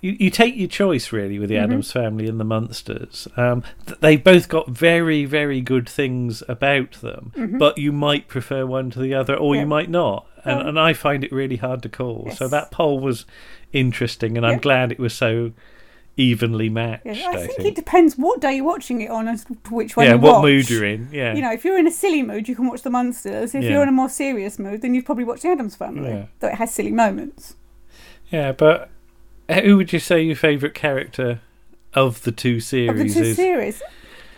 You, you take your choice really with the Mhm. Addams family and the Munsters. Um, th- they've both got very, very good things about them, Mhm. but you might prefer one to the other, or Yeah. you might not. And, Um, and I find it really hard to call. So that poll was interesting, and I'm glad it was so evenly matched. Yeah, I, I, think, it depends what day you're watching it on as to which one Yeah, what watch. mood you're in, yeah. You know, if you're in a silly mood, you can watch The Munsters. If Yeah. you're in a more serious mood, then you'd probably watch The Addams Family. Yeah. Though it has silly moments. Yeah, but eh, who would you say your favourite character of the two series Of the two is? series,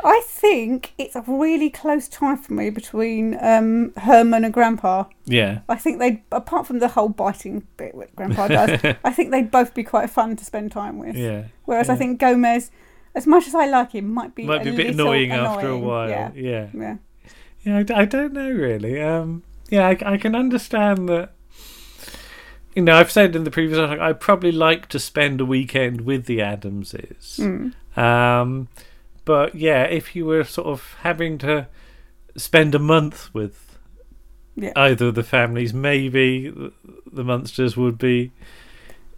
I think it's a really close tie for me between um, Herman and Grandpa. Yeah. I think they, apart from the whole biting bit that Grandpa does, I think they'd both be quite fun to spend time with. Yeah, Whereas I think Gomez, as much as I like him, might be Might be a bit little annoying after a while. Yeah. Yeah. Yeah. Yeah, I, I don't know really. Um, yeah, I, I can understand that. You know, I've said in the previous, like, I'd probably like to spend a weekend with the Addamses. Mm. Um, but yeah, if you were sort of having to spend a month with Yeah. either of the families, maybe the, Munsters would be,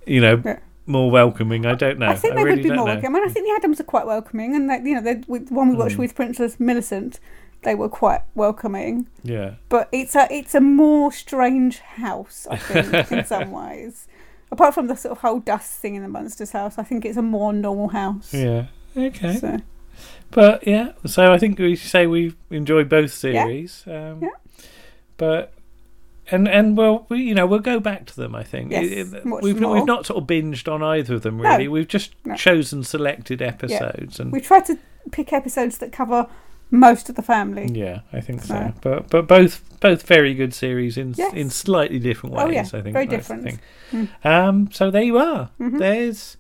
you know, Yeah. more welcoming. I don't know. I think they really would be more know. welcoming. I mean, I think the Addams are quite welcoming, and they, you know, the one we watched Mm. with Princess Millicent, they were quite welcoming. Yeah. But it's a it's a more strange house, I think, in some ways. Apart from the sort of whole dust thing in the monster's house, I think it's a more normal house. Yeah. Okay. So, But yeah, so I think we say we enjoyed both series. Um, Yeah. But and and well, we, you know, we'll go back to them. I think Yes, It- it- we've we've not sort of binged on either of them No. really. We've just No. chosen selected yeah. episodes and we try to pick episodes that cover most of the family. yeah, I think so. So- But but both both very good series in Yes. in slightly different ways. Oh, yeah, I think very different. thing. Um, so there you are. Mhm. There's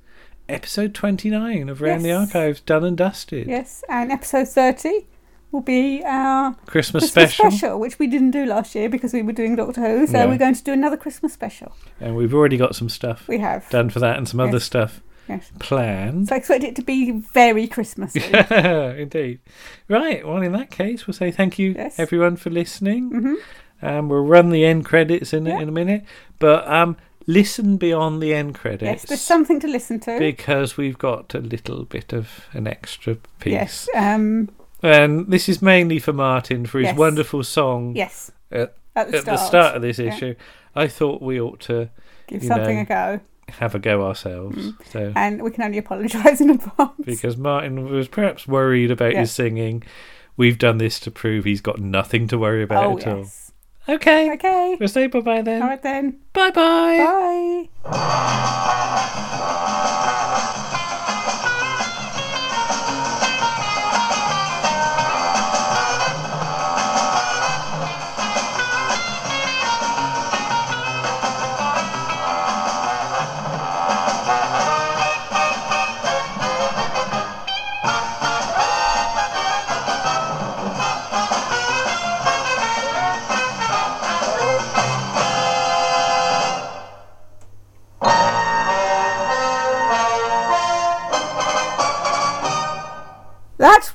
episode twenty nine of Round the Archives done and dusted. Yes, and episode thirty will be our Christmas Christmas special. which we didn't do last year because we were doing Doctor Who. So we're going to do another Christmas special. And we've already got some stuff We have. done for that and some other stuff Yes. planned. So I expect it to be very Christmassy. Indeed. Right. Well, in that case, we'll say thank you, Yes. everyone, for listening. Mhm. Um, we'll run the end credits in Yeah. in a minute, but um, listen beyond the end credits yes, there's something to listen to. because we've got a little bit of an extra piece. Yes. Um, And this is mainly for Martin for his Yes. wonderful song. Yes. At, At the at the start, start of this yeah. issue, I thought we ought to Give something know, a go. have a go ourselves. So And we can only apologise in advance. because Martin was perhaps worried about Yeah. his singing, we've done this to prove he's got nothing to worry about Oh, at yes. all. Okay. Okay. We'll say bye bye then. All right then. Bye bye.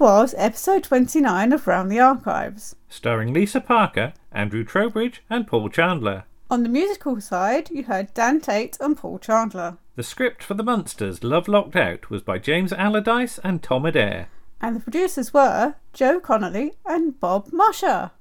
Was episode 29 of Round the Archives. Starring Lisa Parker, Andrew Trowbridge, and Paul Chandler. On the musical side, you heard Dan Tate and Paul Chandler. The script for The Munsters Love Locked Out was by James Allardice and Tom Adair. And the producers were Joe Connolly and Bob Mosher.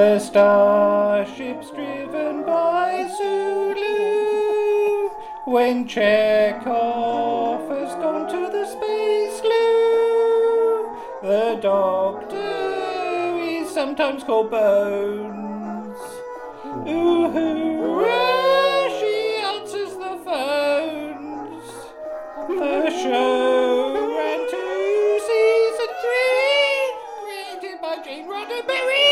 The starships driven by Sulu. When Chekhov has gone to the space glue, the doctor is sometimes called Bones. Ooh, uh, hooray, she answers the phones. The show ran to season three, created by Gene Roddenberry.